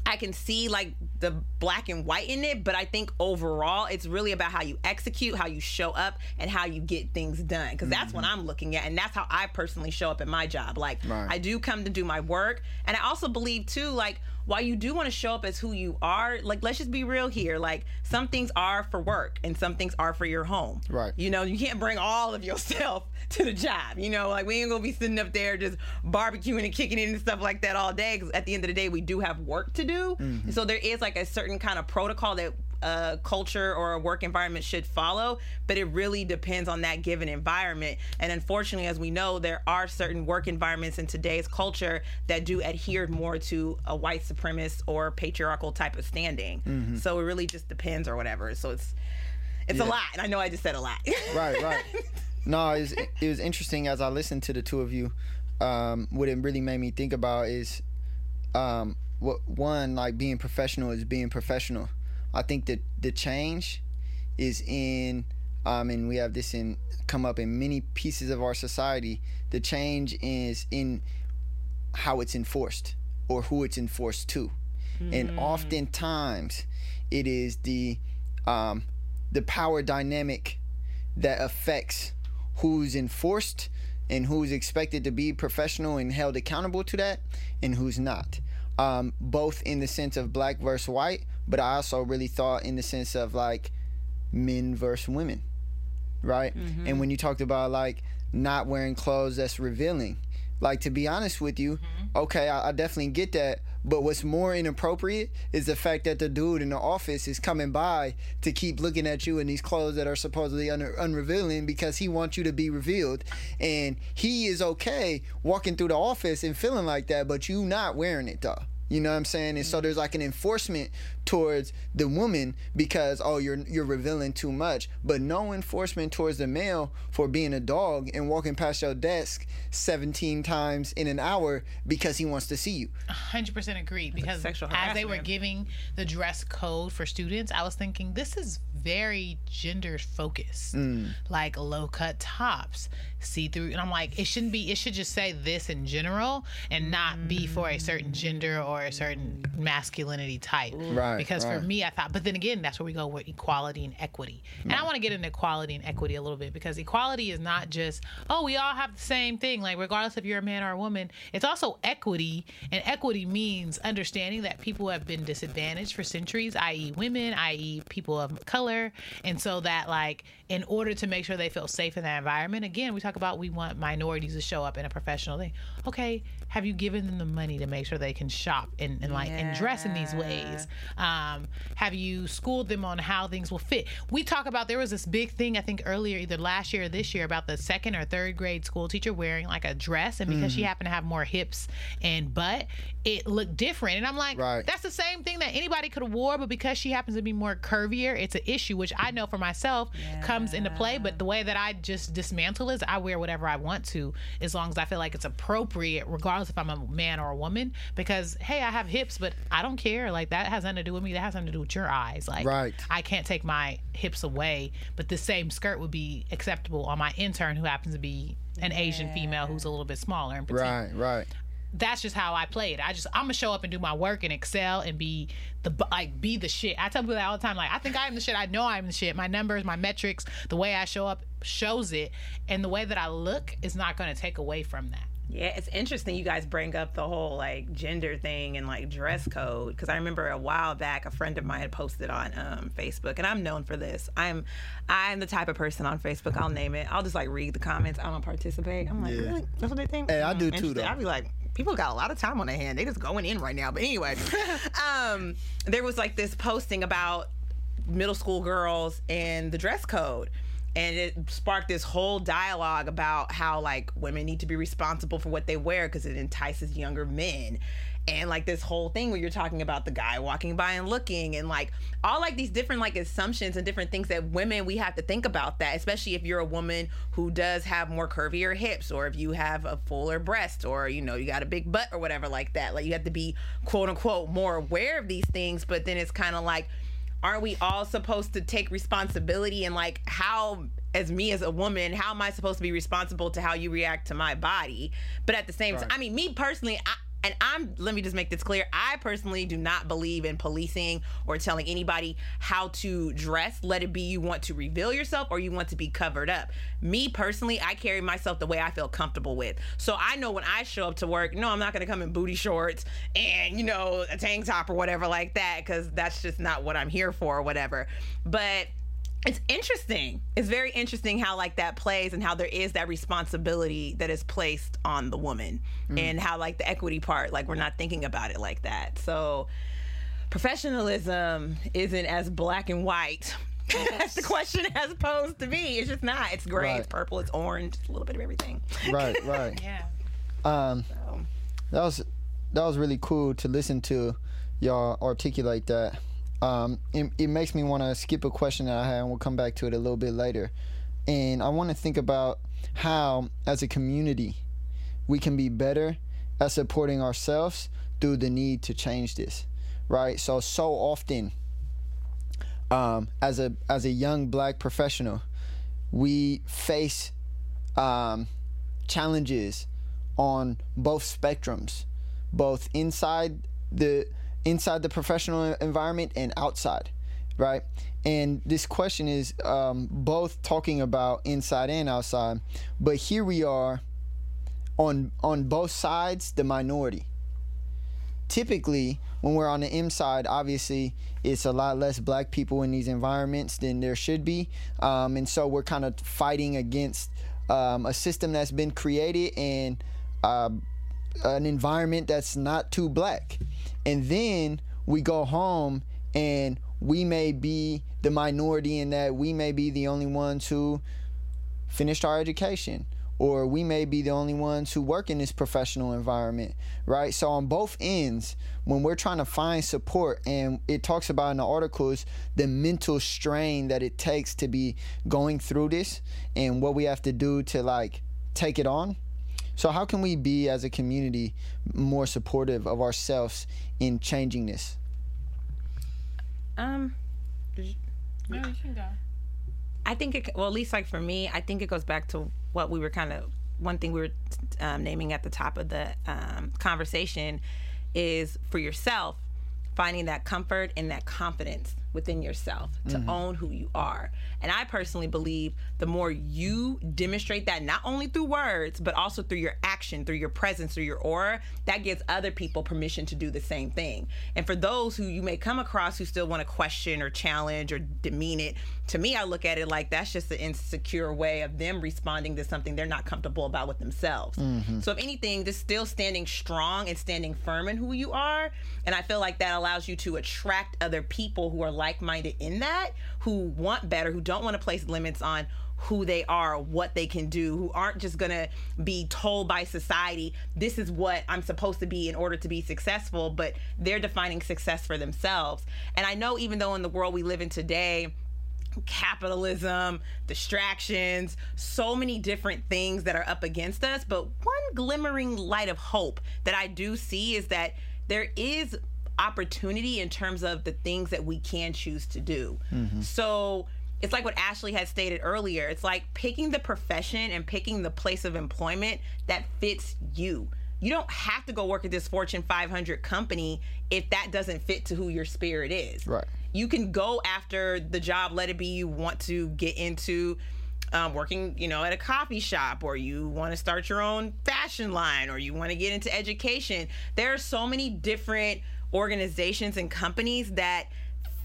I can see like the black and white in it, but I think overall it's really about how you execute, how you show up, and how you get things done. Because that's what mm-hmm. I'm looking at, and that's how I personally show up in my job. Like Right. I do come to do my work, and I also believe too, like while you do want to show up as who you are, like let's just be real here. Like some things are for work, and some things are for your home. Right. You know, you can't bring all of yourself to the job. You know, like we ain't gonna be sitting up there just barbecuing and kicking it and stuff like that all day. Because at the end of the day, we do have work to do. Mm-hmm. So there is like a certain kind of protocol that a culture or a work environment should follow, but it really depends on that given environment. And unfortunately, as we know, there are certain work environments in today's culture that do adhere more to a white supremacist or patriarchal type of standing. So it really just depends or whatever. So it's it's a lot, and I know I just said a lot. right, right. No, it was, it was interesting as I listened to the two of you. Um, what it really made me think about is, um, what one like being professional is being professional. I think that the change is in, um, and we have this in come up in many pieces of our society. The change is in how it's enforced or who it's enforced to, and oftentimes it is the um, the power dynamic that affects who's enforced and who's expected to be professional and held accountable to that and who's not. Um, both in the sense of black versus white, but I also really thought in the sense of like men versus women, right? Mm-hmm. And when you talked about like not wearing clothes that's revealing, like to be honest with you, mm-hmm. okay, I, I definitely get that. But what's more inappropriate is the fact that the dude in the office is coming by to keep looking at you in these clothes that are supposedly un- unrevealing because he wants you to be revealed, and he is okay walking through the office and feeling like that, but you not wearing it though. You know what I'm saying? And so mm. there's like an enforcement towards the woman because oh you're you're revealing too much, but no enforcement towards the male for being a dog and walking past your desk 17 times in an hour because he wants to see you. 100% agree because as they were giving the dress code for students i was thinking this is very gender focused mm. like low cut tops see through and i'm like it shouldn't be it should just say this in general and not be for a certain gender or or a certain masculinity type. Right, Because for me, I thought, but then again, that's where we go with equality and equity. And I want to get into equality and equity a little bit because equality is not just, oh, we all have the same thing. Like, regardless if you're a man or a woman, it's also equity. And equity means understanding that people have been disadvantaged for centuries, i.e., women, i.e., people of color. And so that, like, in order to make sure they feel safe in that environment, again, we talk about we want minorities to show up in a professional thing. Okay, have you given them the money to make sure they can shop and, and like and dress in these ways? Um, have you schooled them on how things will fit? We talk about there was this big thing I think earlier, either last year or this year, about the second or third grade school teacher wearing like a dress, and because she happened to have more hips and butt, it looked different. And I'm like, Right. that's the same thing that anybody could have wore, but because she happens to be more curvier, it's an issue, which I know for myself comes into play. But the way that I just dismantle is I wear whatever I want to, as long as I feel like it's appropriate, regardless if I'm a man or a woman. Because hey, I have hips, but I don't care. Like that has nothing to do with me. That has nothing to do with your eyes. Like Right. I can't take my hips away, but the same skirt would be acceptable on my intern who happens to be an Asian female who's a little bit smaller and Right, right. that's just how I play it. I just I'm gonna show up and do my work and excel and be the like be the shit. I tell people that all the time. Like I think I am the shit. I know I'm the shit. My numbers, my metrics, the way I show up shows it, and the way that I look is not gonna take away from that. Yeah, it's interesting you guys bring up the whole like gender thing and like dress code because I remember a while back a friend of mine had posted on um, Facebook and I'm known for this. I'm I'm the type of person on Facebook I'll name it. I'll just like read the comments. I don't participate. I'm like, Yeah. really? That's what they think? Hey, I Hmm, do too, though. I'd be like, people got a lot of time on their hand. They just going in right now. But anyway, um, there was like this posting about middle school girls and the dress code and it sparked this whole dialogue about how like women need to be responsible for what they wear because it entices younger men. And like this whole thing where you're talking about the guy walking by and looking and like all like these different like assumptions and different things that women we have to think about that especially if you're a woman who does have more curvier hips or if you have a fuller breast or you know you got a big butt or whatever like that. Like you have to be quote unquote more aware of these things but then it's kind of like aren't we all supposed to take responsibility? And like how as me as a woman how am i supposed to be responsible to how you react to my body? But at the same time i mean me personally I, and I'm let me just make this clear. I personally do not believe in policing or telling anybody how to dress. Let it be you want to reveal yourself or you want to be covered up. Me personally, I carry myself the way I feel comfortable with. So I know when I show up to work, no, I'm not going to come in booty shorts and, you know, a tank top or whatever like that cuz that's just not what I'm here for or whatever. But it's interesting. It's very interesting how like that plays and how there is that responsibility that is placed on the woman and how like the equity part like we're not thinking about it like that. So professionalism isn't as black and white as the question has posed to me. It's just not. It's gray, it's purple, it's orange, it's a little bit of everything. Right, right. Yeah. Um, So, that was that was really cool to listen to y'all articulate that. Um, it, it makes me want to skip a question that I had, and we'll come back to it a little bit later. And I want to think about how, as a community, we can be better at supporting ourselves through the need to change this, right? So so often, um, as a as a young black professional, we face um, challenges on both spectrums, both inside the inside the professional environment and outside, right? And this question is um, both talking about inside and outside, but here we are on on both sides, the minority. Typically, when we're on the inside, obviously it's a lot less black people in these environments than there should be, um, and so we're kind of fighting against um, a system that's been created and uh, an environment that's not too black. And then we go home and we may be the minority in that we may be the only ones who finished our education or we may be the only ones who work in this professional environment right? So on both ends when we're trying to find support and it talks about in the articles the mental strain that it takes to be going through this and what we have to do to like take it on so how can we be as a community more supportive of ourselves in changing this um No, you can go. I think it, well, at least like for me, I think it goes back to what we were kind of one thing we were um, naming at the top of the um, conversation is for yourself finding that comfort and that confidence within yourself to mm-hmm. own who you are. And I personally believe the more you demonstrate that, not only through words, but also through your action, through your presence, through your aura, that gives other people permission to do the same thing. And for those who you may come across who still want to question or challenge or demean it, to me, I look at it like that's just an insecure way of them responding to something they're not comfortable about with themselves. Mm-hmm. So, if anything, just still standing strong and standing firm in who you are. And I feel like that allows you to attract other people who are like minded in that, who want better, who don't want to place limits on who they are, what they can do, who aren't just gonna be told by society, this is what I'm supposed to be in order to be successful, but they're defining success for themselves. And I know even though in the world we live in today, capitalism, distractions, so many different things that are up against us. But one glimmering light of hope that I do see is that there is opportunity in terms of the things that we can choose to do. So it's like what Ashley had stated earlier. It's like picking the profession and picking the place of employment that fits you. You don't have to go work at this Fortune 500 company if that doesn't fit to who your spirit is Right. you can go after the job let it be you want to get into um, working you know at a coffee shop or you want to start your own fashion line or you want to get into education there are so many different organizations and companies that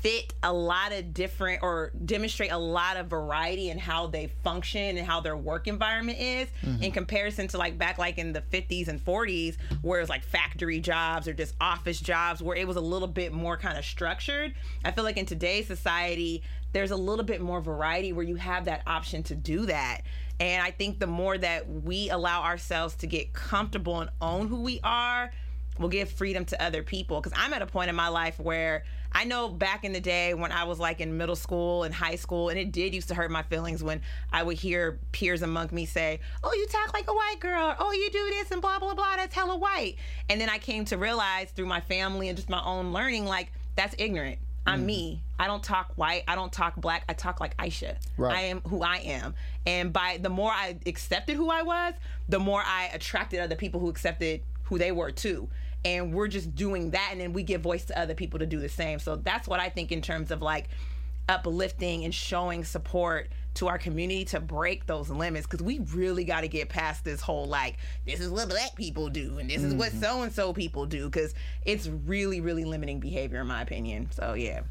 fit a lot of different or demonstrate a lot of variety in how they function and how their work environment is mm-hmm. in comparison to like back like in the 50s and 40s where it was like factory jobs or just office jobs where it was a little bit more kind of structured. I feel like in today's society there's a little bit more variety where you have that option to do that. And i think the more that we allow ourselves to get comfortable and own who we are will give freedom to other people because i'm at a point in my life where i know back in the day when i was like in middle school and high school and it did used to hurt my feelings when i would hear peers among me say oh you talk like a white girl oh you do this and blah blah blah that's hella white and then i came to realize through my family and just my own learning like that's ignorant I'm mm-hmm. me. I don't talk white. I don't talk black. I talk like Aisha. Right. I am who I am. And by the more I accepted who I was, the more I attracted other people who accepted who they were too. And we're just doing that and then we give voice to other people to do the same. So that's what I think in terms of like uplifting and showing support to our community to break those limits because we really got to get past this whole like this is what black people do and this is what so and so people do because it's really really limiting behavior in my opinion. So yeah.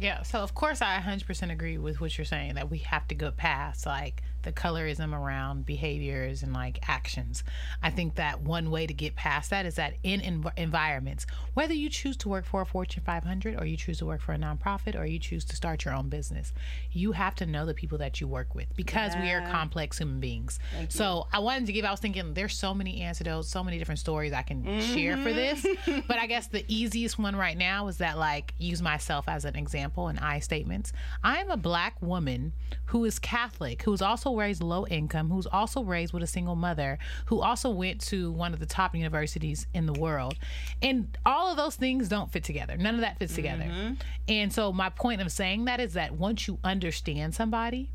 Yeah, so of course I 100% agree with what you're saying that we have to go past like the colorism around behaviors and like actions. I think that one way to get past that is that in env- environments, whether you choose to work for a Fortune 500 or you choose to work for a nonprofit or you choose to start your own business, you have to know the people that you work with because we are complex human beings. So I wanted to give, I was thinking there's so many antidotes, so many different stories I can mm-hmm. share for this. But I guess the easiest one right now is that like use myself as an example and I statements. I'm a black woman who is Catholic, who's also raised low income, who's also raised with a single mother, who also went to one of the top universities in the world. And all of those things don't fit together. None of that fits together. Mm-hmm. And so my point of saying that is that once you understand somebody,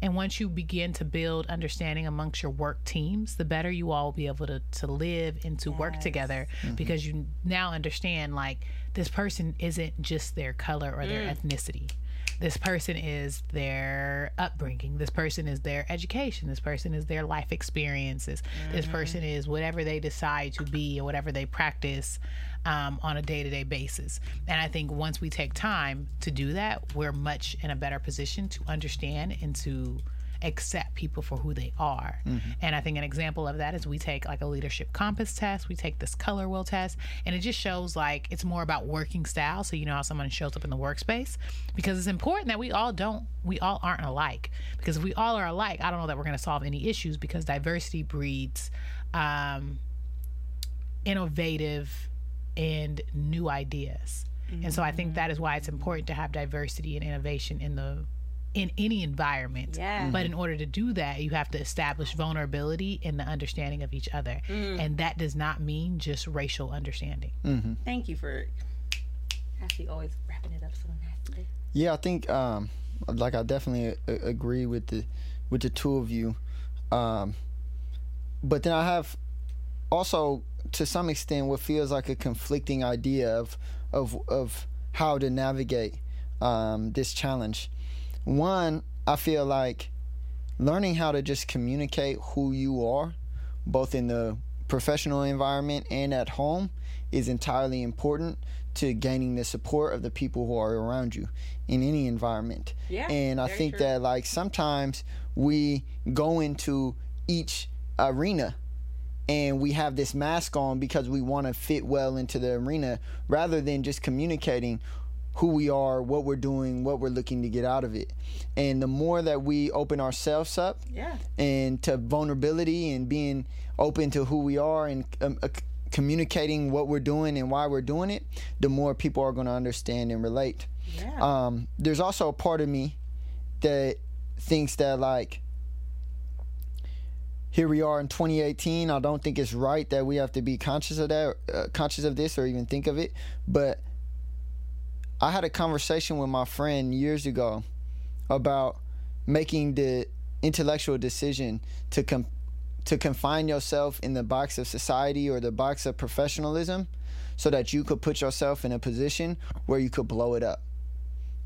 and once you begin to build understanding amongst your work teams, the better you all will be able to, to live and to work together mm-hmm. because you now understand like this person isn't just their color or their mm. ethnicity. This person is their upbringing. This person is their education. This person is their life experiences. This person is whatever they decide to be or whatever they practice um, on a day to day basis. And I think once we take time to do that, we're much in a better position to understand and to accept people for who they are. And I think an example of that is we take like a leadership compass test, we take this color wheel test, and it just shows like it's more about working style. So you know how someone shows up in the workspace because it's important that we all don't, we all aren't alike. Because if we all are alike, I don't know that we're going to solve any issues because diversity breeds um, innovative and new ideas. And so I think that is why it's important to have diversity and innovation in the in any environment. Yeah. But in order to do that, you have to establish vulnerability and the understanding of each other. And that does not mean just racial understanding. thank you for actually always wrapping it up so nicely Yeah, I think um, like I definitely a- agree with the with the two of you. Um, but then I have also to some extent what feels like a conflicting idea of of of how to navigate um, this challenge. One, I feel like learning how to just communicate who you are, both in the professional environment and at home, is entirely important to gaining the support of the people who are around you in any environment. Yeah, and I think true. that like sometimes we go into each arena and we have this mask on because we want to fit well into the arena rather than just communicating who we are, what we're doing, what we're looking to get out of it. And the more that we open ourselves up Yeah. and to vulnerability and being open to who we are and um, uh, communicating what we're doing and why we're doing it, the more people are going to understand and relate. Yeah. Um, there's also a part of me that thinks that like here we are in 2018. I don't think it's right that we have to be conscious of that, uh, conscious of this, or even think of it. But I had a conversation with my friend years ago about making the intellectual decision to com- to confine yourself in the box of society or the box of professionalism so that you could put yourself in a position where you could blow it up.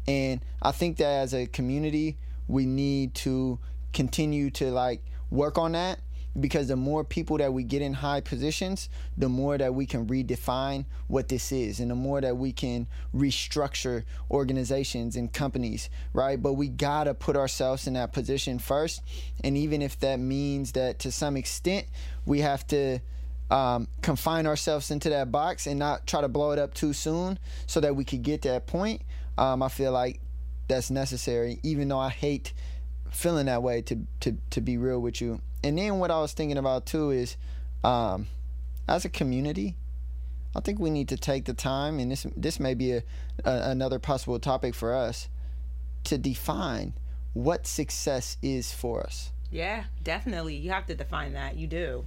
And I think that as a community, we need to continue to like work on that because the more people that we get in high positions, the more that we can redefine what this is and the more that we can restructure organizations and companies, right? But we got to put ourselves in that position first. And even if that means that to some extent we have to um, confine ourselves into that box and not try to blow it up too soon so that we could get to that point, um, I feel like that's necessary, even though I hate feeling that way to, to, to be real with you. And then what I was thinking about too is um, as a community, I think we need to take the time, and this this may be a, a, another possible topic for us, to define what success is for us. Yeah, definitely. You have to define that. You do.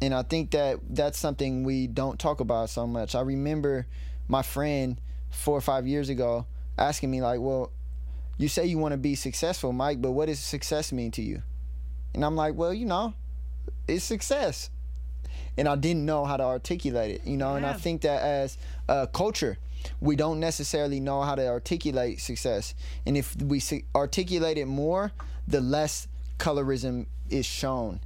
and I think that that's something we don't talk about so much. I remember my friend four or five years ago asking me like, "Well, you say you want to be successful, Mike, but what does success mean to you?" And I'm like, "Well, you know, it's success." And I didn't know how to articulate it, you know. And I think that as a culture, we don't necessarily know how to articulate success. And if we articulate it more, the less colorism is shown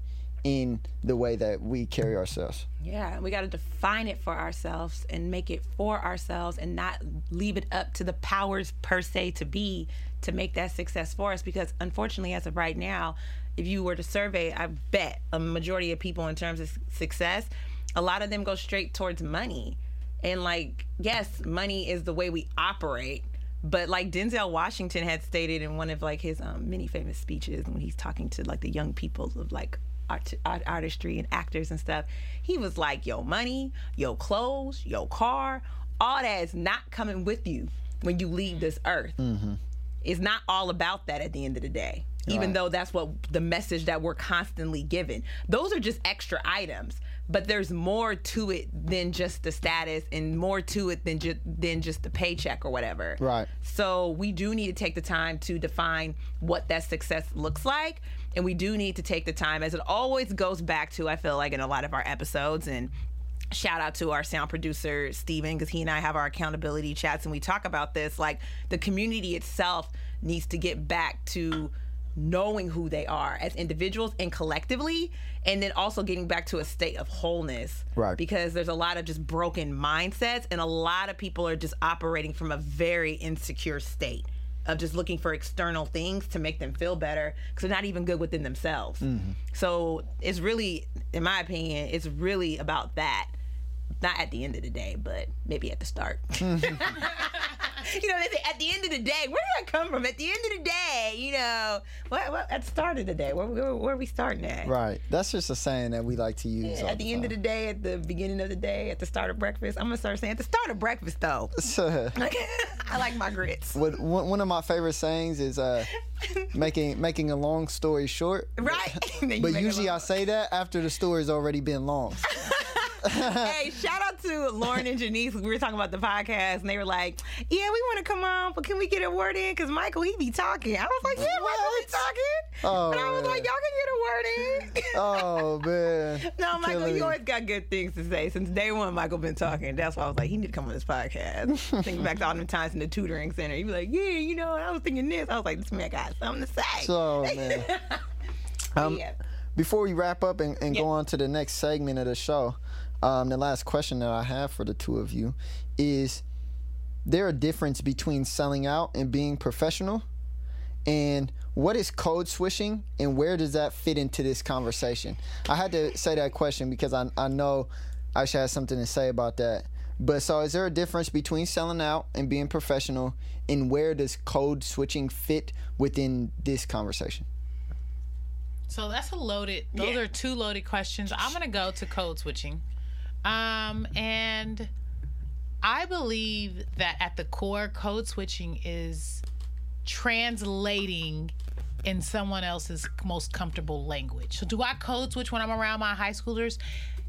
in the way that we carry ourselves. Yeah, we got to define it for ourselves and make it for ourselves and not leave it up to the powers per se to be to make that success for us. Because unfortunately, as of right now, if you were to survey, I bet a majority of people in terms of success, a lot of them go straight towards money. And like, yes, money is the way we operate. But like Denzel Washington had stated in one of like his um, many famous speeches when he's talking to like the young people of like art, art, artistry and actors and stuff, he was like, "Your money, your clothes, your car, all that is not coming with you when you leave this earth. It's not all about that at the end of the day." Even Right. though that's what the message that we're constantly given. Those are just extra items, but there's more to it than just the status and more to it than just than just the paycheck or whatever. Right. So we do need to take the time to define what that success looks like. And we do need to take the time, as it always goes back to, I feel like in a lot of our episodes, and shout out to our sound producer, Steven, because he and I have our accountability chats and we talk about this. Like the community itself needs to get back to knowing who they are as individuals and collectively and then also getting back to a state of wholeness. Right. because there's a lot of just broken mindsets and a lot of people are just operating from a very insecure state of just looking for external things to make them feel better because they're not even good within themselves. Mm-hmm. So it's really in my opinion it's really about that not at the end of the day but maybe at the start you know, they say at the end of the day, where did I come from? At the end of the day, you know, what, what at the start of the day, where, where, where are we starting at? Right. That's just a saying that we like to use. all At the end of the day, at the beginning of the day, at the start of breakfast. I'm gonna start saying at the start of breakfast though. the I like my grits. What, one of my favorite sayings is uh, making making a long story short. Right? But usually I say that after the story's already been long. Hey, shout out to Lauren and Janice. We were talking about the podcast, and they were like, "Yeah, we want to come on, but can we get a word in? Because Michael, he be talking." I was like, "Yeah, Michael be talking," Oh, but I was man. like, "Y'all can get a word in." Oh man. No, Michael, Killing you me. always got good things to say. Since day one, Michael been talking. That's why I was like, he need to come on this podcast. Thinking back to all them times in the tutoring center, he'd be like, yeah, you know, I was thinking this. I was like, this man got something to say. So man. Um, yeah. Before we wrap up and, and Yeah. go on to the next segment of the show, um, the last question that I have for the two of you is there a difference between selling out and being professional? And what is code switching and where does that fit into this conversation? I had to say that question because I, I know Aisha has something to say about that. But so is there a difference between selling out and being professional and where does code switching fit within this conversation? So that's a loaded. Those Yeah. are two loaded questions. I'm gonna go to code switching, um, and I believe that at the core, code switching is translating in someone else's most comfortable language. So, do I code switch when I'm around my high schoolers?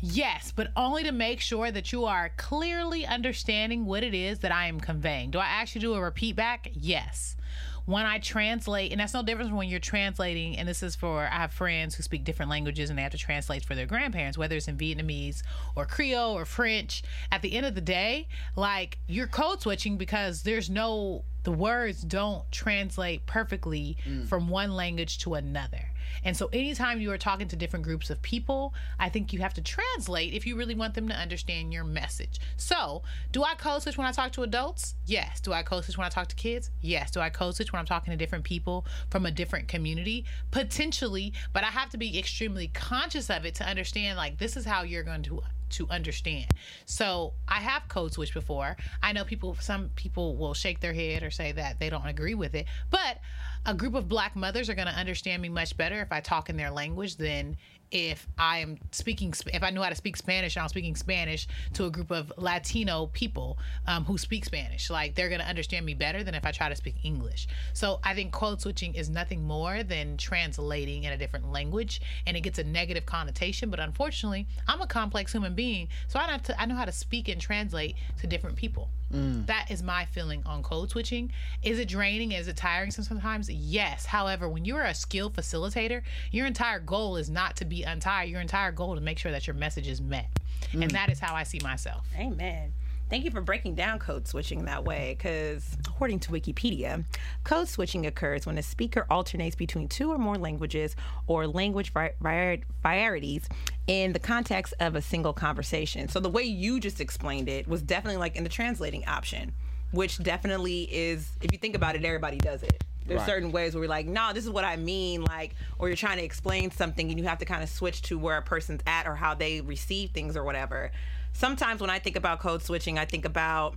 Yes, but only to make sure that you are clearly understanding what it is that I am conveying. Do I actually do a repeat back? Yes. When I translate, and that's no different from when you're translating, and this is for I have friends who speak different languages and they have to translate for their grandparents, whether it's in Vietnamese or Creole or French. At the end of the day, like you're code switching because there's no the words don't translate perfectly mm. from one language to another. And so anytime you are talking to different groups of people, I think you have to translate if you really want them to understand your message. So, do I code switch when I talk to adults? Yes. Do I code switch when I talk to kids? Yes. Do I code switch when I'm talking to different people from a different community? Potentially, but I have to be extremely conscious of it to understand like this is how you're going to to understand. So I have code switch before. I know people some people will shake their head or say that they don't agree with it. But a group of black mothers are going to understand me much better if I talk in their language than if I am speaking, if I knew how to speak Spanish and I'm speaking Spanish to a group of Latino people um, who speak Spanish. Like they're going to understand me better than if I try to speak English. So I think code switching is nothing more than translating in a different language, and it gets a negative connotation. But unfortunately, I'm a complex human being, so I to, I know how to speak and translate to different people. Mm. That is my feeling on code switching. Is it draining? Is it tiring sometimes? Yes. However, when you're a skilled facilitator, your entire goal is not to be untied. Your entire goal is to make sure that your message is met. And mm. that is how I see myself. Amen. Thank you for breaking down code switching that way because, according to Wikipedia, code switching occurs when a speaker alternates between two or more languages or language vari- vari- varieties in the context of a single conversation. So, the way you just explained it was definitely like in the translating option, which definitely is, if you think about it, everybody does it. There's Right. certain ways where we're like, no, this is what I mean, like, or you're trying to explain something and you have to kind of switch to where a person's at or how they receive things or whatever. Sometimes when I think about code switching, I think about,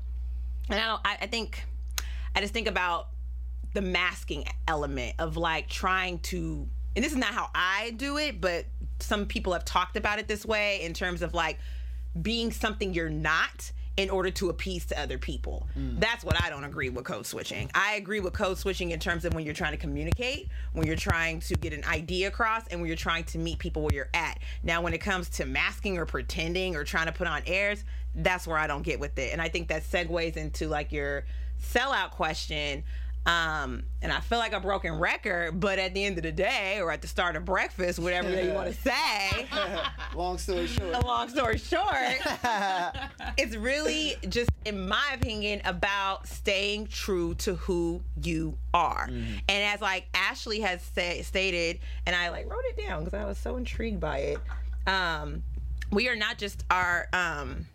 and I I, I think, I just think about the masking element of like trying to, and this is not how I do it, but some people have talked about it this way in terms of like being something you're not in order to appease to other people. Mm. That's what I don't agree with code switching. I agree with code switching in terms of when you're trying to communicate, when you're trying to get an idea across, and when you're trying to meet people where you're at. Now, when it comes to masking or pretending or trying to put on airs, that's where I don't get with it. And I think that segues into like your sellout question. Um, and I feel like a broken record, but at the end of the day, or at the start of breakfast, whatever you want to say, Long story short. long story short, it's really just, in my opinion, about staying true to who you are. And as like Ashley has say, stated, and I like wrote it down because I was so intrigued by it. Um, we are not just our um,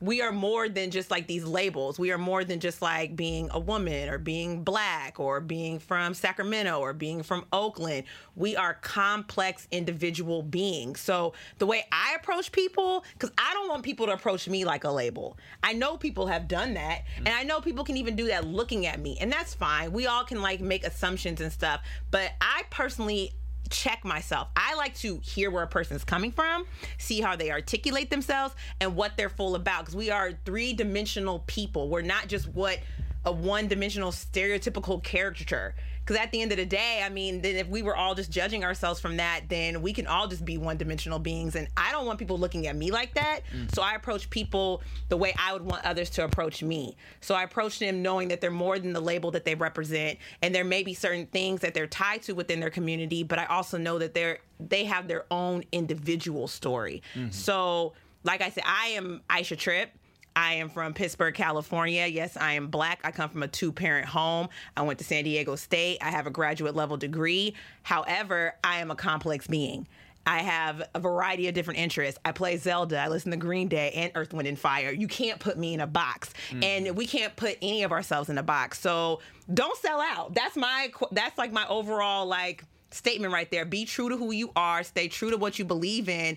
we are more than just like these labels. We are more than just like being a woman or being black or being from Sacramento or being from Oakland. We are complex individual beings. So the way I approach people, because I don't want people to approach me like a label. I know people have done that, mm. and I know people can even do that looking at me, and that's fine. We all can like make assumptions and stuff, but I personally check myself. I like to hear where a person's coming from, see how they articulate themselves, and what they're full about. Because we are three dimensional people. We're not just what a one dimensional stereotypical caricature. Because at the end of the day, I mean, then if we were all just judging ourselves from that, then we can all just be one dimensional beings. And I don't want people looking at me like that. Mm. So I approach people the way I would want others to approach me. So I approach them knowing that they're more than the label that they represent. And there may be certain things that they're tied to within their community, but I also know that they're they have their own individual story. Mm-hmm. So, like I said, I am Aisha Tripp. I am from Pittsburgh, California. Yes, I am black. I come from a two parent home. I went to San Diego State. I have a graduate level degree. However, I am a complex being. I have a variety of different interests. I play Zelda. I listen to Green Day and Earth, Wind, and Fire. You can't put me in a box, mm-hmm. and we can't put any of ourselves in a box. So don't sell out. That's my. That's like my overall like statement right there. Be true to who you are. Stay true to what you believe in,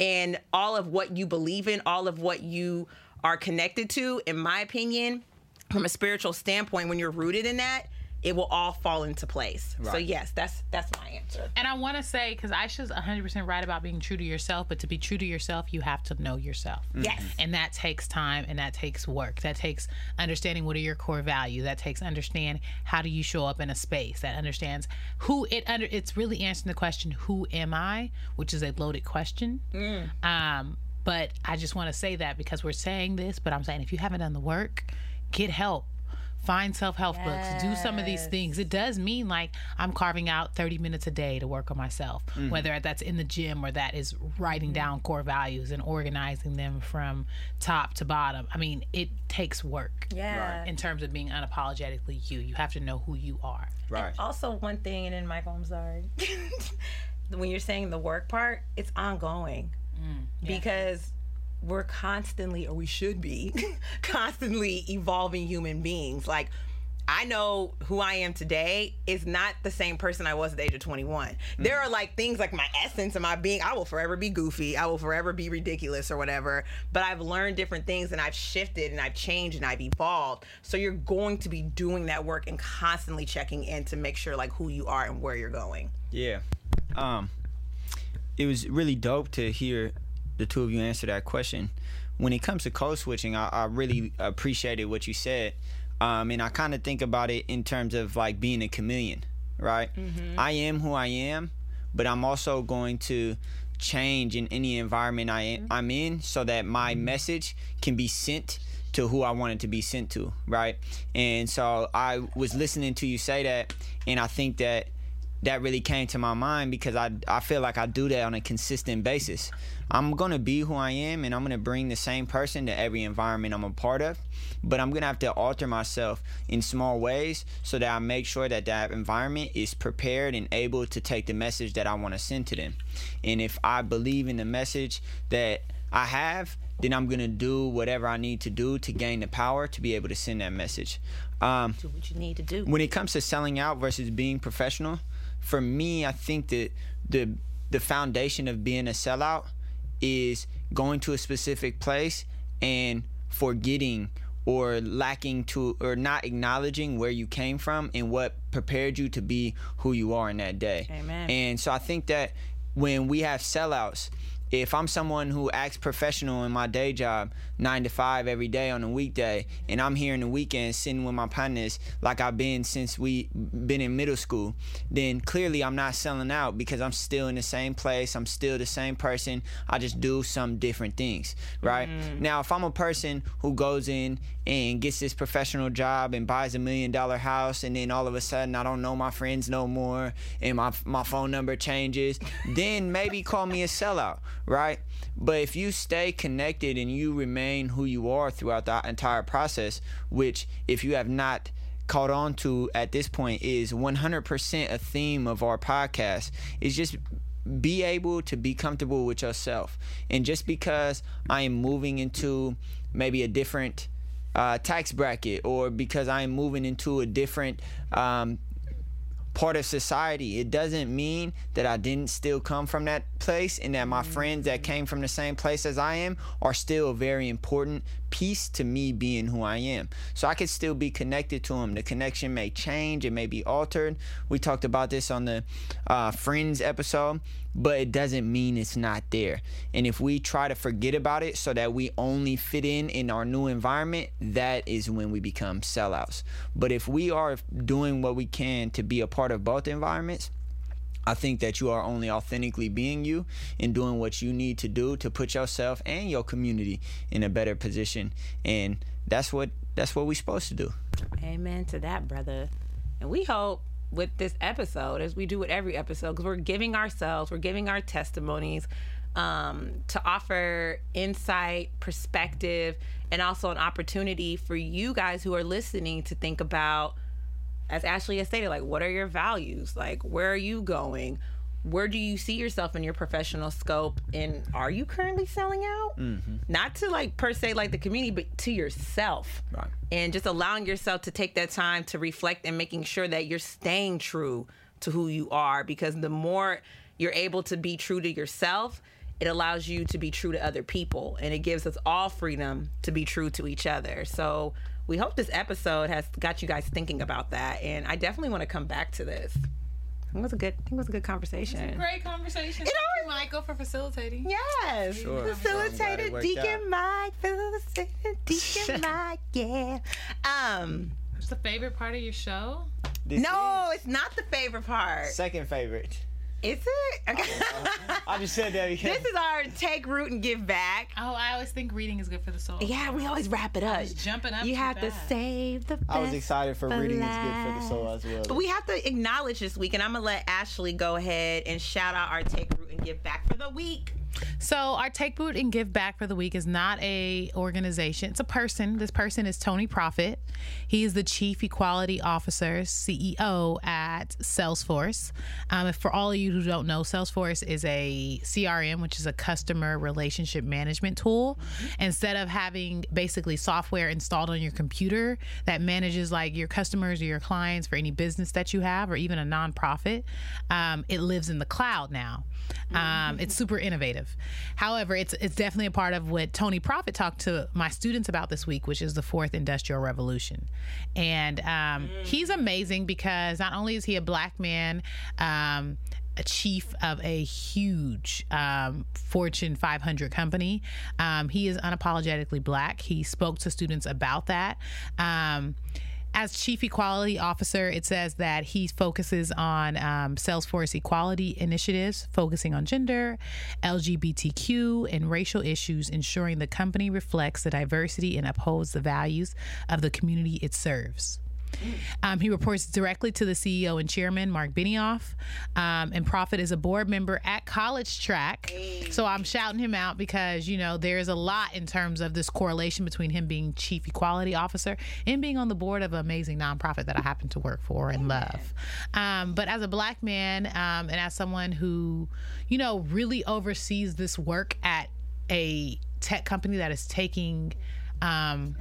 and all of what you believe in, all of what you are connected to, in my opinion, from a spiritual standpoint, when you're rooted in that, it will all fall into place. Right. So yes, that's that's my answer. And I want to say because Aisha's 100% right about being true to yourself, but to be true to yourself, you have to know yourself. Mm-hmm. Yes. And that takes time and that takes work. That takes understanding what are your core values. That takes understand how do you show up in a space. That understands who it under it's really answering the question who am I, which is a loaded question. Mm. Um but I just want to say that because we're saying this, but I'm saying if you haven't done the work, get help. Find self help yes. books. Do some of these things. It does mean like I'm carving out 30 minutes a day to work on myself, mm-hmm. whether that's in the gym or that is writing mm-hmm. down core values and organizing them from top to bottom. I mean, it takes work. Yeah. In terms of being unapologetically you, you have to know who you are. Right. And also, one thing, and then Michael, I'm sorry. when you're saying the work part, it's ongoing Mm, yeah. Because we're constantly, or we should be, constantly evolving human beings. Like, I know who I am today is not the same person I was at the age of 21. Mm. There are like things like my essence and my being. I will forever be goofy. I will forever be ridiculous or whatever. But I've learned different things and I've shifted and I've changed and I've evolved. So you're going to be doing that work and constantly checking in to make sure like who you are and where you're going. Yeah. Um, it was really dope to hear the two of you answer that question. When it comes to code switching, I, I really appreciated what you said. Um, and I kind of think about it in terms of like being a chameleon, right? Mm-hmm. I am who I am, but I'm also going to change in any environment I am, mm-hmm. I'm in so that my message can be sent to who I wanted to be sent to, right? And so I was listening to you say that, and I think that that really came to my mind because I, I feel like I do that on a consistent basis. I'm gonna be who I am and I'm gonna bring the same person to every environment I'm a part of, but I'm gonna have to alter myself in small ways so that I make sure that that environment is prepared and able to take the message that I want to send to them. And if I believe in the message that I have, then I'm gonna do whatever I need to do to gain the power to be able to send that message. Um, do what you need to do. When it comes to selling out versus being professional, for me, I think that the the foundation of being a sellout is going to a specific place and forgetting or lacking to or not acknowledging where you came from and what prepared you to be who you are in that day. Amen. And so I think that when we have sellouts, if I'm someone who acts professional in my day job, nine to five every day on a weekday, and I'm here in the weekend sitting with my partners like I've been since we been in middle school, then clearly I'm not selling out because I'm still in the same place. I'm still the same person. I just do some different things, right? Mm-hmm. Now, if I'm a person who goes in and gets this professional job and buys a million dollar house, and then all of a sudden I don't know my friends no more, and my my phone number changes, then maybe call me a sellout right? But if you stay connected and you remain who you are throughout the entire process, which if you have not caught on to at this point is 100% a theme of our podcast is just be able to be comfortable with yourself. And just because I am moving into maybe a different uh, tax bracket or because I am moving into a different um, part of society. It doesn't mean that I didn't still come from that place and that my friends that came from the same place as I am are still a very important piece to me being who I am. So I could still be connected to them. The connection may change, it may be altered. We talked about this on the uh, Friends episode. But it doesn't mean it's not there. And if we try to forget about it so that we only fit in in our new environment, that is when we become sellouts. But if we are doing what we can to be a part of both environments, I think that you are only authentically being you and doing what you need to do to put yourself and your community in a better position. And that's what that's what we're supposed to do. Amen to that, brother. And we hope with this episode, as we do with every episode, because we're giving ourselves, we're giving our testimonies um, to offer insight, perspective, and also an opportunity for you guys who are listening to think about, as Ashley has stated, like, what are your values? Like, where are you going? Where do you see yourself in your professional scope? And are you currently selling out? Mm-hmm. not to like per se like the community but to yourself. Right. and just allowing yourself to take that time to reflect and making sure that you're staying true to who you are. Because the more you're able to be true to yourself it allows you to be true to other people. And it gives us all freedom to be true to each other. So we hope this episode has got you guys thinking about that. And i definitely want to come back to this it was a good. I think it was a good conversation. great conversation. Thank you, Michael, for facilitating. Yes, sure. facilitated Deacon Mike, facilitated Deacon Mike. Yeah. Um. What's the favorite part of your show? This no, it's not the favorite part. Second favorite. Is it? Okay. I just said that because this is our take root and give back. Oh, I always think reading is good for the soul. Yeah, we always wrap it up. jumping up. You have to save the. I was excited for, for reading life. is good for the soul as well. But we have to acknowledge this week, and I'm gonna let Ashley go ahead and shout out our take root and give back for the week. So our take Boot and give back for the week is not a organization. It's a person. This person is Tony Prophet. He is the Chief Equality Officer, CEO at Salesforce. Um, for all of you who don't know, Salesforce is a CRM, which is a customer relationship management tool. Mm-hmm. Instead of having basically software installed on your computer that manages like your customers or your clients for any business that you have or even a nonprofit, um, it lives in the cloud now. Um, it's super innovative. However, it's it's definitely a part of what Tony Prophet talked to my students about this week, which is the fourth industrial revolution. And um, he's amazing because not only is he a black man. Um, a chief of a huge um, Fortune 500 company. Um, he is unapologetically black. He spoke to students about that. Um, as chief equality officer, it says that he focuses on um, Salesforce equality initiatives, focusing on gender, LGBTQ, and racial issues, ensuring the company reflects the diversity and upholds the values of the community it serves. Um, he reports directly to the CEO and chairman, Mark Benioff. Um, and Prophet is a board member at College Track. So I'm shouting him out because, you know, there's a lot in terms of this correlation between him being chief equality officer and being on the board of an amazing nonprofit that I happen to work for and love. Um, but as a black man um, and as someone who, you know, really oversees this work at a tech company that is taking um,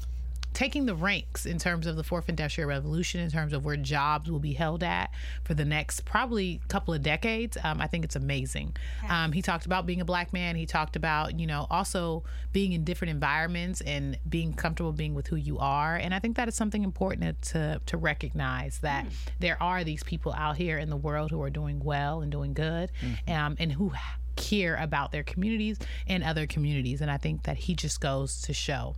taking the ranks in terms of the fourth industrial revolution, in terms of where jobs will be held at for the next probably couple of decades. Um, I think it's amazing. Um, he talked about being a black man. He talked about you know also being in different environments and being comfortable being with who you are. And I think that is something important to to recognize that mm. there are these people out here in the world who are doing well and doing good, mm. um, and who care about their communities and other communities. And I think that he just goes to show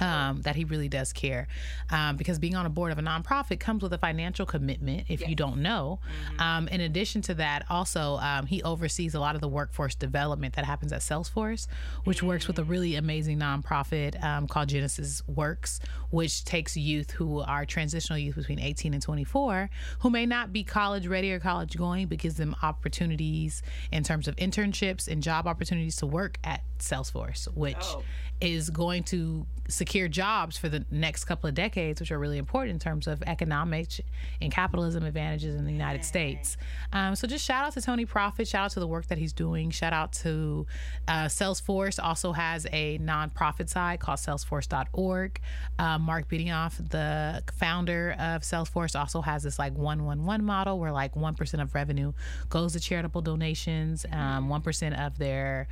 um, that he really does care. Um, because being on a board of a nonprofit comes with a financial commitment if yes. you don't know. Mm-hmm. Um, in addition to that, also, um, he oversees a lot of the workforce development that happens at Salesforce, which mm-hmm. works with a really amazing nonprofit um, called Genesis Works, which takes youth who are transitional youth between 18 and 24 who may not be college ready or college going, but gives them opportunities in terms of internships and job opportunities to work at Salesforce, which oh is going to secure jobs for the next couple of decades, which are really important in terms of economic and capitalism advantages in the United States. Um, so just shout out to Tony Prophet, shout out to the work that he's doing, shout out to uh, Salesforce, also has a nonprofit side called salesforce.org. Uh, Mark Benioff, the founder of Salesforce, also has this like 111 model where like 1% of revenue goes to charitable donations, um, 1% of their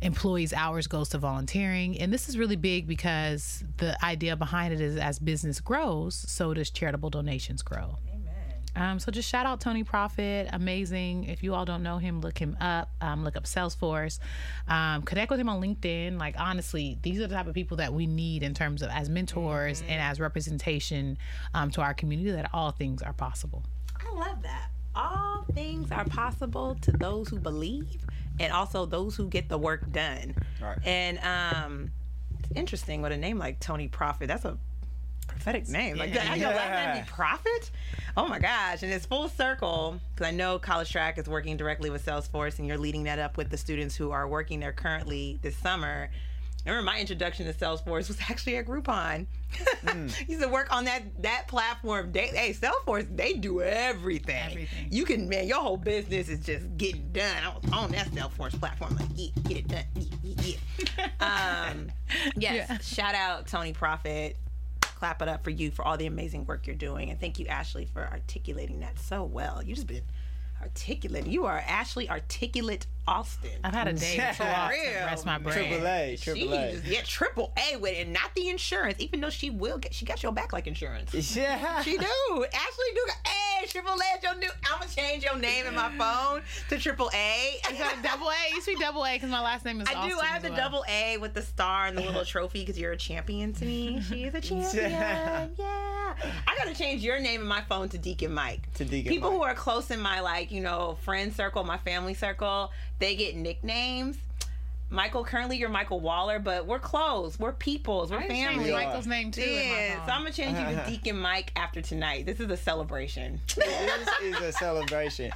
employees' hours goes to volunteering. And this is really big because the idea behind it is as business grows, so does charitable donations grow. Um, so just shout out Tony Prophet, amazing. If you all don't know him, look him up. Um, look up Salesforce. Um, connect with him on LinkedIn. Like honestly, these are the type of people that we need in terms of as mentors and as representation um, to our community. That all things are possible. I love that. All things are possible to those who believe and also those who get the work done. Right. And um it's interesting with a name like Tony Prophet. That's a prophetic name. Like that. Your last name be Prophet? Oh my gosh. And it's full circle because I know College Track is working directly with Salesforce and you're leading that up with the students who are working there currently this summer. I remember my introduction to Salesforce was actually at Groupon. used to work on that that platform. They, hey, Salesforce, they do everything. Everything. You can, man, your whole business is just getting done. I was on that Salesforce platform, like, yeah, get it done. Yeah, yeah, yeah. um, yes, Yeah. shout out Tony Prophet. Clap it up for you for all the amazing work you're doing. And thank you, Ashley, for articulating that so well. You just been articulate. You are Ashley Articulate Austin. I've had a day or two off to Real. rest my brain. Triple A, She triple A. just- yeah, triple A with it, not the insurance. Even though she will get, she got your back like insurance. Yeah. She do. Ashley do. Hey, Triple A, is your new. I'm gonna change your name in my phone to Triple A. Is that a double A? It used be double A because my last name is I do. I have the well. double A with the star and the little trophy because you're a champion to me. She is a champion. Yeah. Yeah. I gotta change your name in my phone to Deacon Mike. To Deacon People Mike. who are close in my like you know friend circle, my family circle, they get nicknames. Michael, currently you're Michael Waller, but we're close. We're peoples. We're I family. are. Michael's name too. in my Yeah, so I'm gonna change you to Deacon Mike after tonight. This is a celebration. this is a celebration.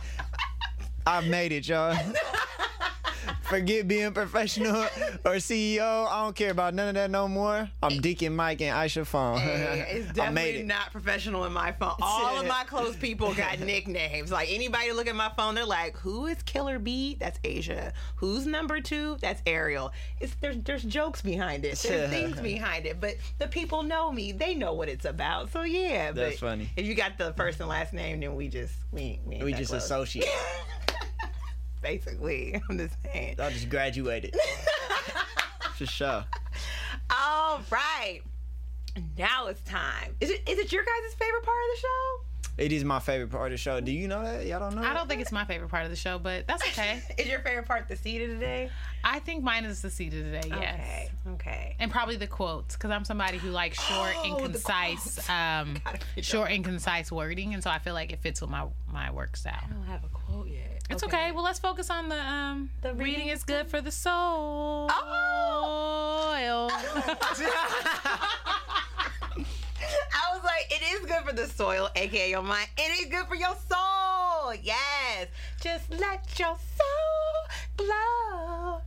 I made it, y'all. Forget being professional or CEO. I don't care about none of that no more. I'm Deacon Mike and Aisha Phone. Hey, it's definitely it. not professional in my phone. All of my close people got nicknames. Like anybody look at my phone, they're like, "Who is Killer B? That's Asia. Who's number two? That's Ariel." It's there's there's jokes behind it. There's things behind it, but the people know me. They know what it's about. So yeah, That's funny. If you got the first and last name, then we just we we, we just close. associate. Basically, I'm just saying. I just graduated. For sure. All right. Now it's time. Is it is it your guys' favorite part of the show? It is my favorite part of the show. Do you know that? Y'all don't know? I don't think it's my favorite part of the show, but that's okay. Is your favorite part the seed of the day? I think mine is the seat of today. Yes. Okay. Okay. And probably the quotes, because I'm somebody who likes short Oh, and concise, um, short and concise wording, and so I feel like it fits with my my work style. I don't have a quote yet. It's okay. Well, let's focus on the um. The reading, reading is good for the soul. Oh! I it is good for the soil, aka your mind. It is good for your soul. Yes. Just let your soul glow.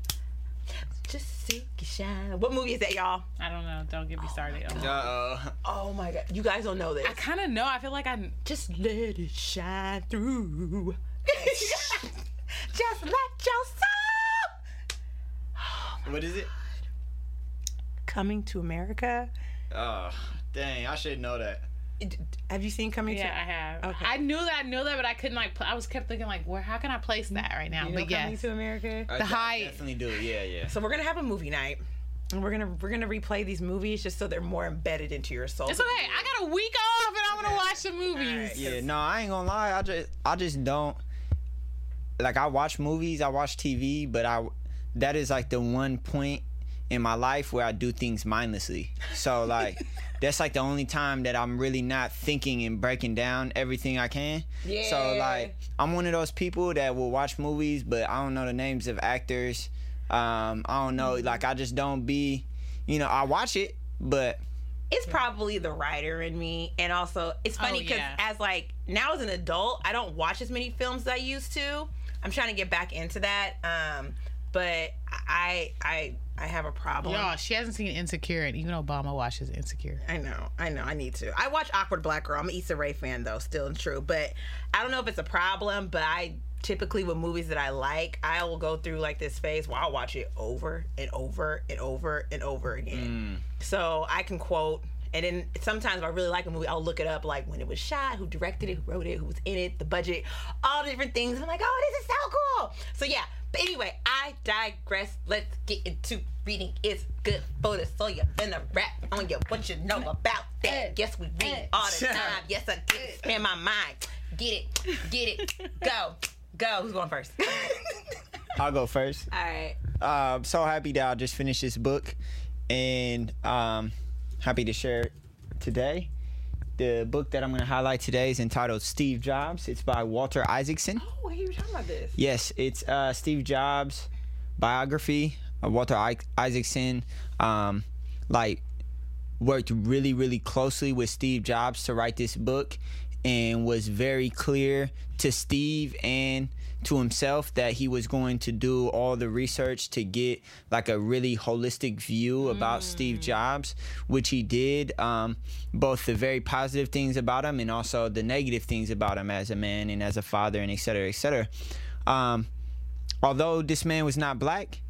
Just seek and shine. What movie is that, y'all? I don't know. Don't get me started. Uh oh. Oh my god. You guys don't know this. I kind of know. I feel like I'm Just let it shine through. Just let your soul. What is it? Coming to America. Oh, dang! I should know that. Have you seen Coming to America? Yeah, to? I have. Okay. I knew that. I knew that, but I couldn't like. Pl- I was kept thinking like, where? How can I place that right now? You know but Coming yes, to America. I The I high- definitely do. Yeah, yeah. So we're gonna have a movie night, and we're gonna we're gonna replay these movies just so they're more embedded into your soul. it's okay. I got a week off, and I'm gonna watch the movies. Yeah, no, I ain't gonna lie. I just, I just don't. Like, I watch movies, I watch TV, but I, that is like the one point in my life where I do things mindlessly. So like, that's like the only time that I'm really not thinking and breaking down everything I can. Yeah. So like, I'm one of those people that will watch movies, but I don't know the names of actors. Um, I don't know. Like, I just don't be, you know, I watch it, but it's probably the writer in me, and also it's funny Oh, because yeah. as like now as an adult, I don't watch as many films as I used to. I'm trying to get back into that, um, but I I I have a problem. Y'all, she hasn't seen Insecure, and even Obama watches Insecure. I know, I know, I need to. I watch Awkward Black Girl. I'm an Issa Rae fan though, still and true. But I don't know if it's a problem, but I typically with movies that I like, I will go through like this phase where I'll watch it over and over and over and over again. Mm. So I can quote and then sometimes if I really like a movie, I'll look it up like when it was shot, who directed it, who wrote it, who was in it, the budget, all the different things. And I'm like, oh, this is so cool. So yeah. But anyway, I digress. Let's get into reading. It's good for the soul. You're finna rap on you. What you know about that? Yes, we read all the time. Yes, I get to spend my mind. Get it. Get it. Go. Go. Who's going first? I'll go first. All right. Uh, I'm so happy that I just finished this book, and um, happy to share it today. The book that I'm going to highlight today is entitled Steve Jobs. It's by Walter Isaacson. Oh, you were talking about this. Yes, it's uh, Steve Jobs biography. Walter I- Isaacson, um, like, worked really, really closely with Steve Jobs to write this book, and was very clear to Steve and to himself that he was going to do all the research to get like a really holistic view about Steve Jobs, which he did. Um, both the very positive things about him and also the negative things about him as a man and as a father and et cetera, et cetera. Um, although this man was not black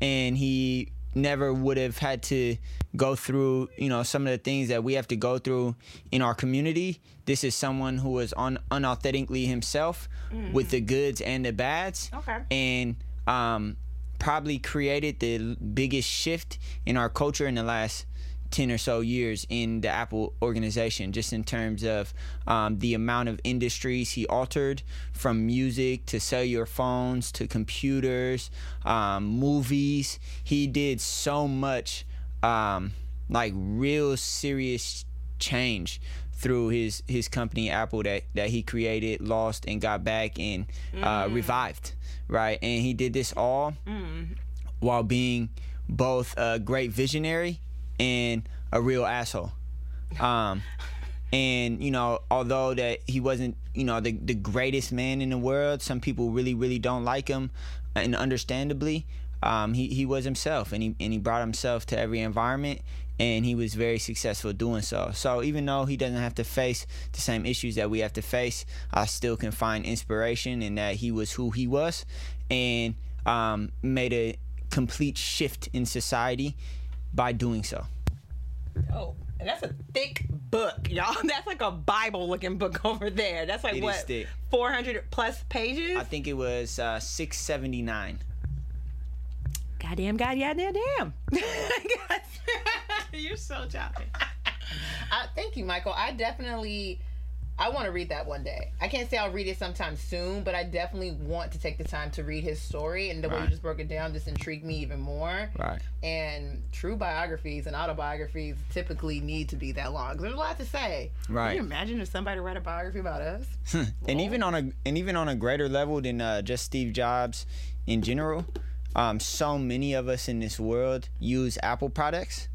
and he never would have had to go through you know some of the things that we have to go through in our community. This is someone who was un- unauthentically himself with the goods and the bads. Okay. and um, probably created the biggest shift in our culture in the last 10 or so years in the Apple organization, just in terms of um, the amount of industries he altered from music to cellular phones to computers, um, movies. He did so much um, like real serious change through his his company Apple that that he created, lost, and got back and uh, revived, right? And he did this all while being both a great visionary and a real asshole. Um, and you know, although that he wasn't, you know, the the greatest man in the world, some people really, really don't like him, and understandably, um, he he was himself, and he and he brought himself to every environment, and he was very successful doing so. So even though he doesn't have to face the same issues that we have to face, I still can find inspiration in that he was who he was, and um, made a complete shift in society by doing so. Oh, and that's a thick book, y'all. That's like a Bible looking book over there. That's like It is what 400 plus pages. I think it was uh, 679. goddamn, goddamn, damn. Damn. You're so choppy. Uh, thank you, Michael. I definitely, I want to read that one day. I can't say I'll read it sometime soon, but I definitely want to take the time to read his story. And the way you just broke it down just intrigued me even more. Right. And true biographies and autobiographies typically need to be that long. there's a lot to say. Right. Can you imagine if somebody write a biography about us? and even on a and even on a greater level than uh, just Steve Jobs in general, um, so many of us in this world use Apple products,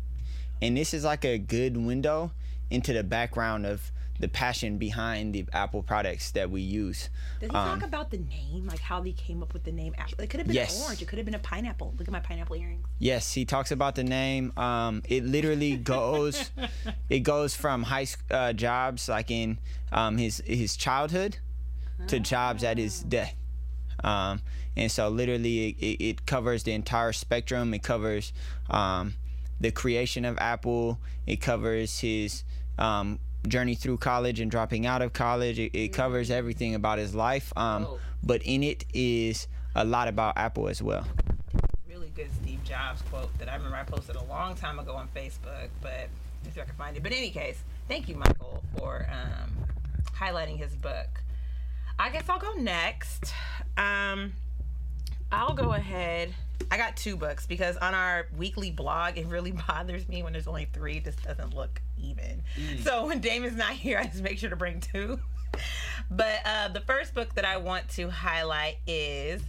and this is like a good window into the background of the passion behind the Apple products that we use. Does he Um, talk about the name, like how they came up with the name Apple? It could have been Yes. an orange. It could have been a pineapple. Look at my pineapple earrings. Yes, he talks about the name. Um, it literally goes, it goes from high uh, jobs like in um, his his childhood to jobs at his death. Um, and so literally it, it, it covers the entire spectrum. It covers um, the creation of Apple. It covers his um, journey through college and dropping out of college. It, it covers everything about his life. Um, Oh. but in it is a lot about Apple as well. Really good Steve Jobs quote that I remember I posted a long time ago on Facebook, but if I can find it. But in any case, thank you, Michael, for um, highlighting his book. I guess I'll go next. Um, I'll go ahead. I got two books because on our weekly blog, it really bothers me when there's only three. This doesn't look even. So when Damon's not here, I just make sure to bring two. But uh, the first book that I want to highlight is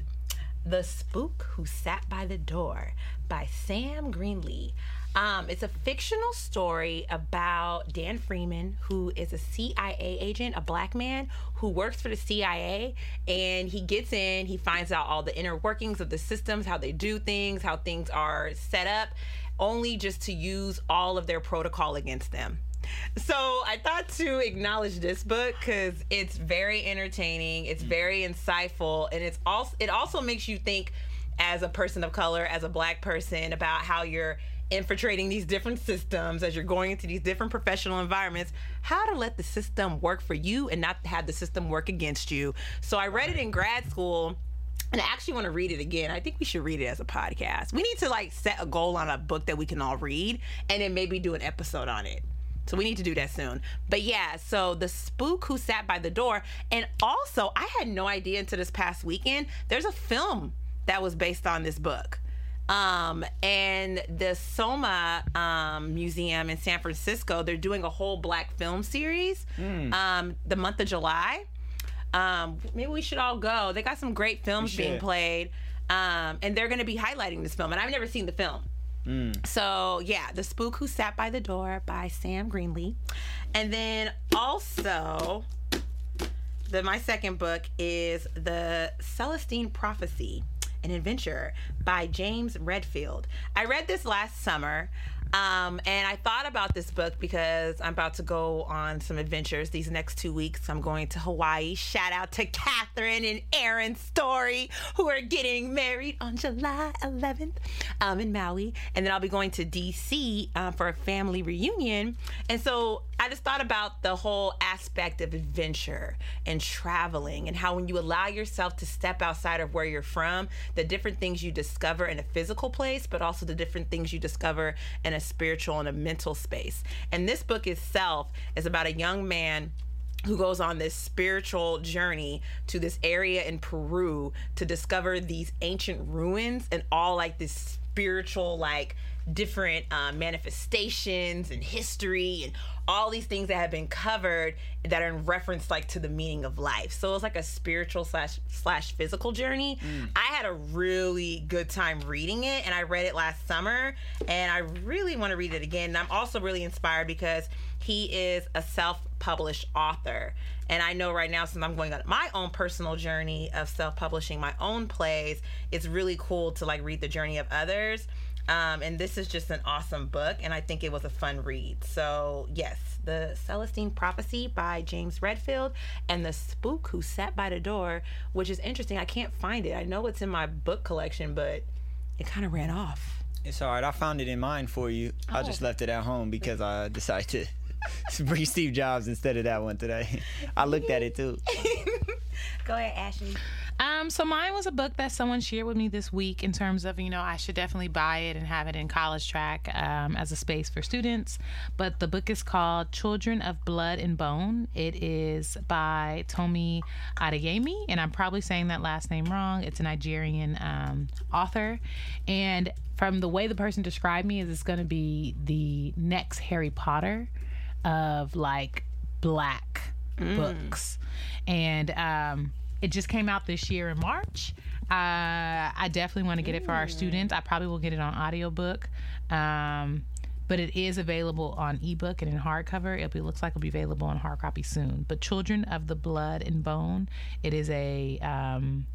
The Spook Who Sat by the Door by Sam Greenlee. Um, it's a fictional story about Dan Freeman, who is a CIA agent, a black man who works for the CIA. And he gets in, he finds out all the inner workings of the systems, how they do things, how things are set up, only just to use all of their protocol against them. So I thought to acknowledge this book because it's very entertaining, it's mm. very insightful, and it's also it also makes you think as a person of color, as a black person, about how you're infiltrating these different systems as you're going into these different professional environments, how to let the system work for you and not have the system work against you. So I read it in grad school and I actually want to read it again. I think we should read it as a podcast. We need to like set a goal on a book that we can all read and then maybe do an episode on it. So we need to do that soon. But yeah, so the spook who sat by the door, and also I had no idea until this past weekend. There's a film that was based on this book. Um, and the Soma um, Museum in San Francisco, they're doing a whole black film series um, the month of July. Um, maybe we should all go. They got some great films being played, um, and they're going to be highlighting this film. And I've never seen the film. So yeah, The Spook Who Sat by the Door by Sam Greenlee. And then also the my second book is The Celestine Prophecy, an adventure by James Redfield. I read this last summer. Um, and I thought about this book because I'm about to go on some adventures these next two weeks. I'm going to Hawaii. Shout out to Catherine and Aaron Story, who are getting married on July 11th um, in Maui. And then I'll be going to DC uh, for a family reunion. And so I just thought about the whole aspect of adventure and traveling and how when you allow yourself to step outside of where you're from, the different things you discover in a physical place, but also the different things you discover in a spiritual and a mental space. And this book itself is about a young man who goes on this spiritual journey to this area in Peru to discover these ancient ruins and all like this spiritual like different uh, manifestations and history and all these things that have been covered that are in reference like to the meaning of life. So it's like a spiritual slash slash physical journey. I had a really good time reading it and i read it last summer and i really want to read it again. And i'm also really inspired because he is a self-published author. And i know right now since i'm going on my own personal journey of self-publishing my own plays it's really cool to like read the journey of others um, and this is just an awesome book, and I think it was a fun read. So, yes, The Celestine Prophecy by James Redfield and The Spook Who Sat by the Door, which is interesting. I can't find it. I know it's in my book collection, but it kind of ran off. It's all right. I found it in mine for you. I just left it at home because I decided to bring Steve Jobs instead of that one today. I looked at it too. Go ahead, Ashley. Um, so mine was a book that someone shared with me this week in terms of, you know, I should definitely buy it and have it in college track um, as a space for students. But the book is called Children of Blood and Bone. It is by Tomi Adeyemi, and I'm probably saying that last name wrong. It's a Nigerian um, author. And from the way the person described me, is it's going to be the next Harry Potter of like black books. And um, it just came out this year in March. Uh, I definitely want to get it for our students. I probably will get it on audiobook. Um, but it is available on ebook and in hardcover. It looks like it'll be available in hard copy soon. But Children of the Blood and Bone, it is a um,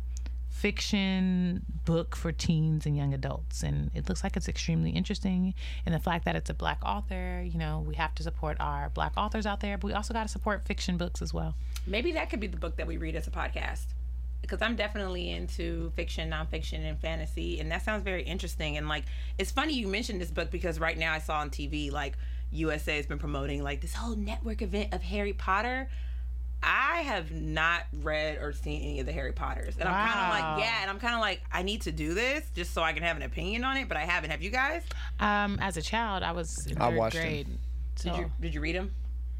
fiction book for teens and young adults. And it looks like it's extremely interesting. And the fact that it's a black author, you know, we have to support our black authors out there, but we also got to support fiction books as well. Maybe that could be the book that we read as a podcast. Because I'm definitely into fiction, nonfiction, and fantasy, and that sounds very interesting. And like, it's funny you mentioned this book because right now I saw on TV like USA has been promoting like this whole network event of Harry Potter. I have not read or seen any of the Harry Potters, and I'm kind of like, yeah, and I'm kind of like, I need to do this just so I can have an opinion on it, but I haven't. Have you guys? Um, as a child, I was in I watched them. grade. So. Did you did you read them?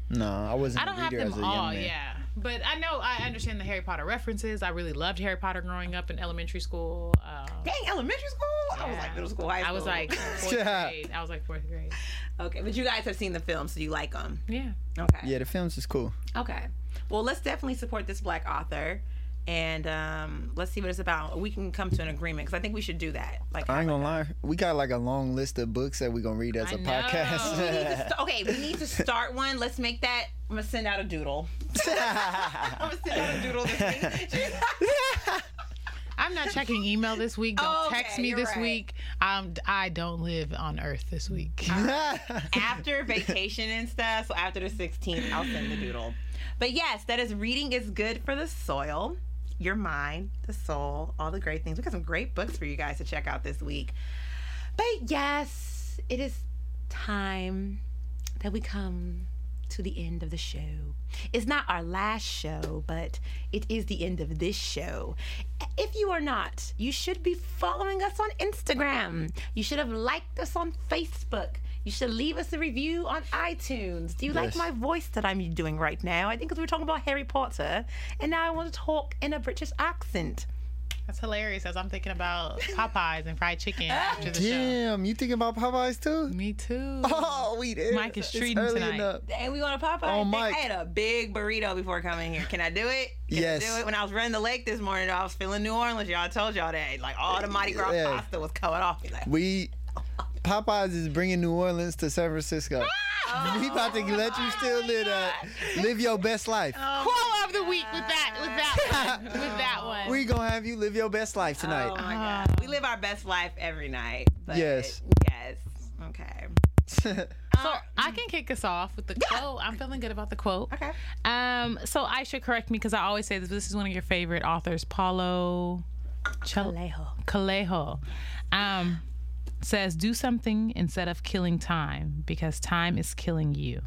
No, I wasn't I don't a have reader as them a all, yeah. But I know I understand the Harry Potter references. I really loved Harry Potter growing up in elementary school. Um, Dang, elementary school? I was like middle school, high school. I was like fourth Yeah. grade. I was like fourth grade. okay, but you guys have seen the film, so you like them. Yeah. Okay. Yeah, the films is cool. Okay. Well, let's definitely support this black author, and um, let's see what it's about. We can come to an agreement because I think we should do that. Like, I ain't gonna lie, we got like a long list of books that we're gonna read as I a know. We podcast. st- okay, we need to start one. Let's make that. I'm gonna send out a doodle. I'm gonna send out a doodle this week. I'm not checking email this week. Don't Okay, text me you're this right. week. Um, I don't live on Earth this week. after vacation and stuff. So after the 16th, I'll send the doodle. But yes, that is reading is good for the soil, your mind, the soul, all the great things. We got some great books for you guys to check out this week. But yes, it is time that we come to the end of the show. It's not our last show, but it is the end of this show. If you are not, you should be following us on Instagram. You should have liked us on Facebook. You should leave us a review on iTunes. Do you like my voice that I'm doing right now? I think because we're talking about Harry Potter, and now I want to talk in a British accent. That's hilarious as I'm thinking about Popeyes and fried chicken after the show. Damn, you thinking about Popeyes too? Me too. Oh, we did. Mike is treating tonight. enough. And we going to Popeye. Oh, I Mike. I had a big burrito before coming here. Can I do it? Can Yes. I do it? When I was running the lake this morning, I was feeling New Orleans. Y'all I told y'all that. Like all the Mardi Gras Yeah. pasta was coming off me. Like, We Popeyes is bringing New Orleans to San Francisco. we about to let you still live that, live your best life. Quote of the week with that with that one. with that one. We gonna have you live your best life tonight. oh my God. We live our best life every night. But Yes. Yes. Okay. So I can kick us off with the quote. I'm feeling good about the quote. Okay. Um. So I should correct me because I always say this. This is one of your favorite authors, Paulo Chel- Alejo. Calejo. Um, says do something instead of killing time because time is killing you.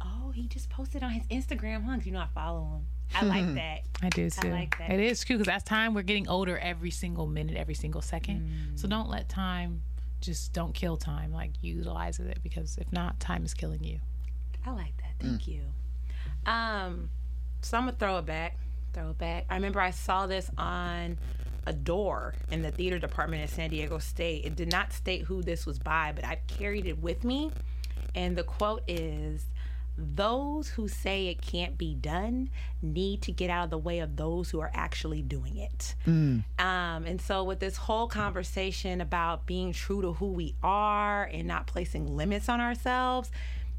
Oh, he just posted on his Instagram, huh? 'Cause you know I follow him. I like that. I do too. I like that. It is true because that's time. We're getting older every single minute, every single second. So don't let time. Just don't kill time. Like utilize it because if not, time is killing you. I like that. Thank you. Um, so I'm gonna throw it back. Throw it back. I remember I saw this on a door in the theater department at San Diego State. It did not state who this was by, but I've carried it with me. And the quote is those who say it can't be done need to get out of the way of those who are actually doing it. Um, and so, with this whole conversation about being true to who we are and not placing limits on ourselves,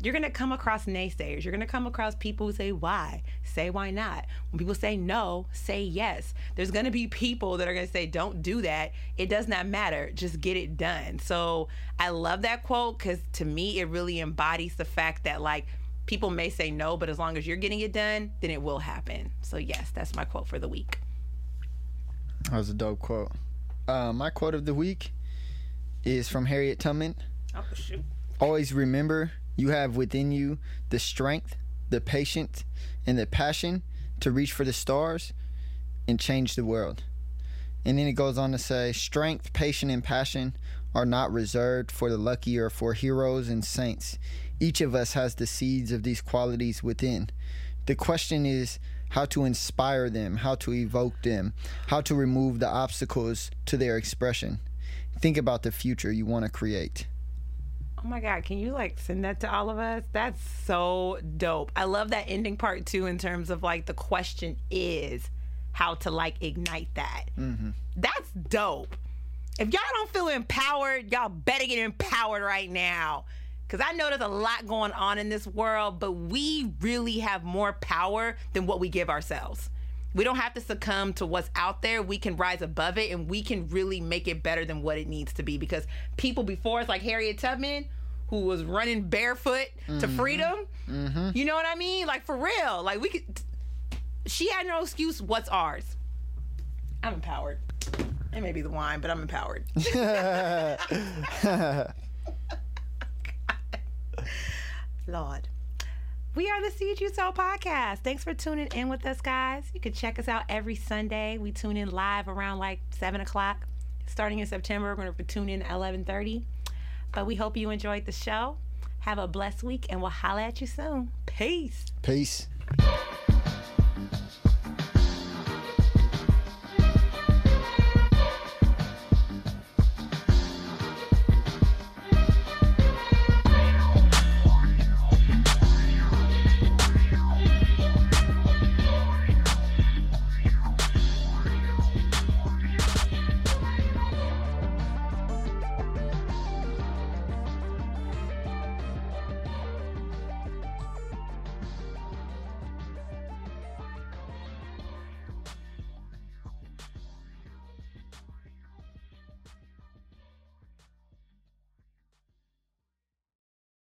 you're going to come across naysayers. You're going to come across people who say, why? Say, why not? When people say no, say yes. There's going to be people that are going to say, don't do that. It does not matter. Just get it done. So, I love that quote because to me, it really embodies the fact that, like, people may say no, but as long as you're getting it done, then it will happen. So, yes, that's my quote for the week. That was a dope quote. Uh, my quote of the week is from Harriet Tubman. Oh, shoot. Always remember you have within you the strength, the patience, and the passion to reach for the stars and change the world. And then it goes on to say strength, patience, and passion are not reserved for the lucky or for heroes and saints. Each of us has the seeds of these qualities within. The question is how to inspire them, how to evoke them, how to remove the obstacles to their expression. Think about the future you want to create. Oh my God, can you like send that to all of us? That's so dope. I love that ending part too, in terms of like the question is how to like ignite that. Mm-hmm. That's dope. If y'all don't feel empowered, y'all better get empowered right now. Because I know there's a lot going on in this world, but we really have more power than what we give ourselves. We don't have to succumb to what's out there. We can rise above it and we can really make it better than what it needs to be. Because people before us, like Harriet Tubman, who was running barefoot to mm-hmm. freedom, mm-hmm. you know what I mean? Like for real. Like we could, she had no excuse. What's ours? I'm empowered. It may be the wine, but I'm empowered. Lord. We are the Seed You Sow podcast. Thanks for tuning in with us, guys. You can check us out every Sunday. We tune in live around like seven o'clock. Starting in September, we're going to tune in at eleven thirty. But we hope you enjoyed the show. Have a blessed week, and we'll holla at you soon. Peace. Peace. Peace.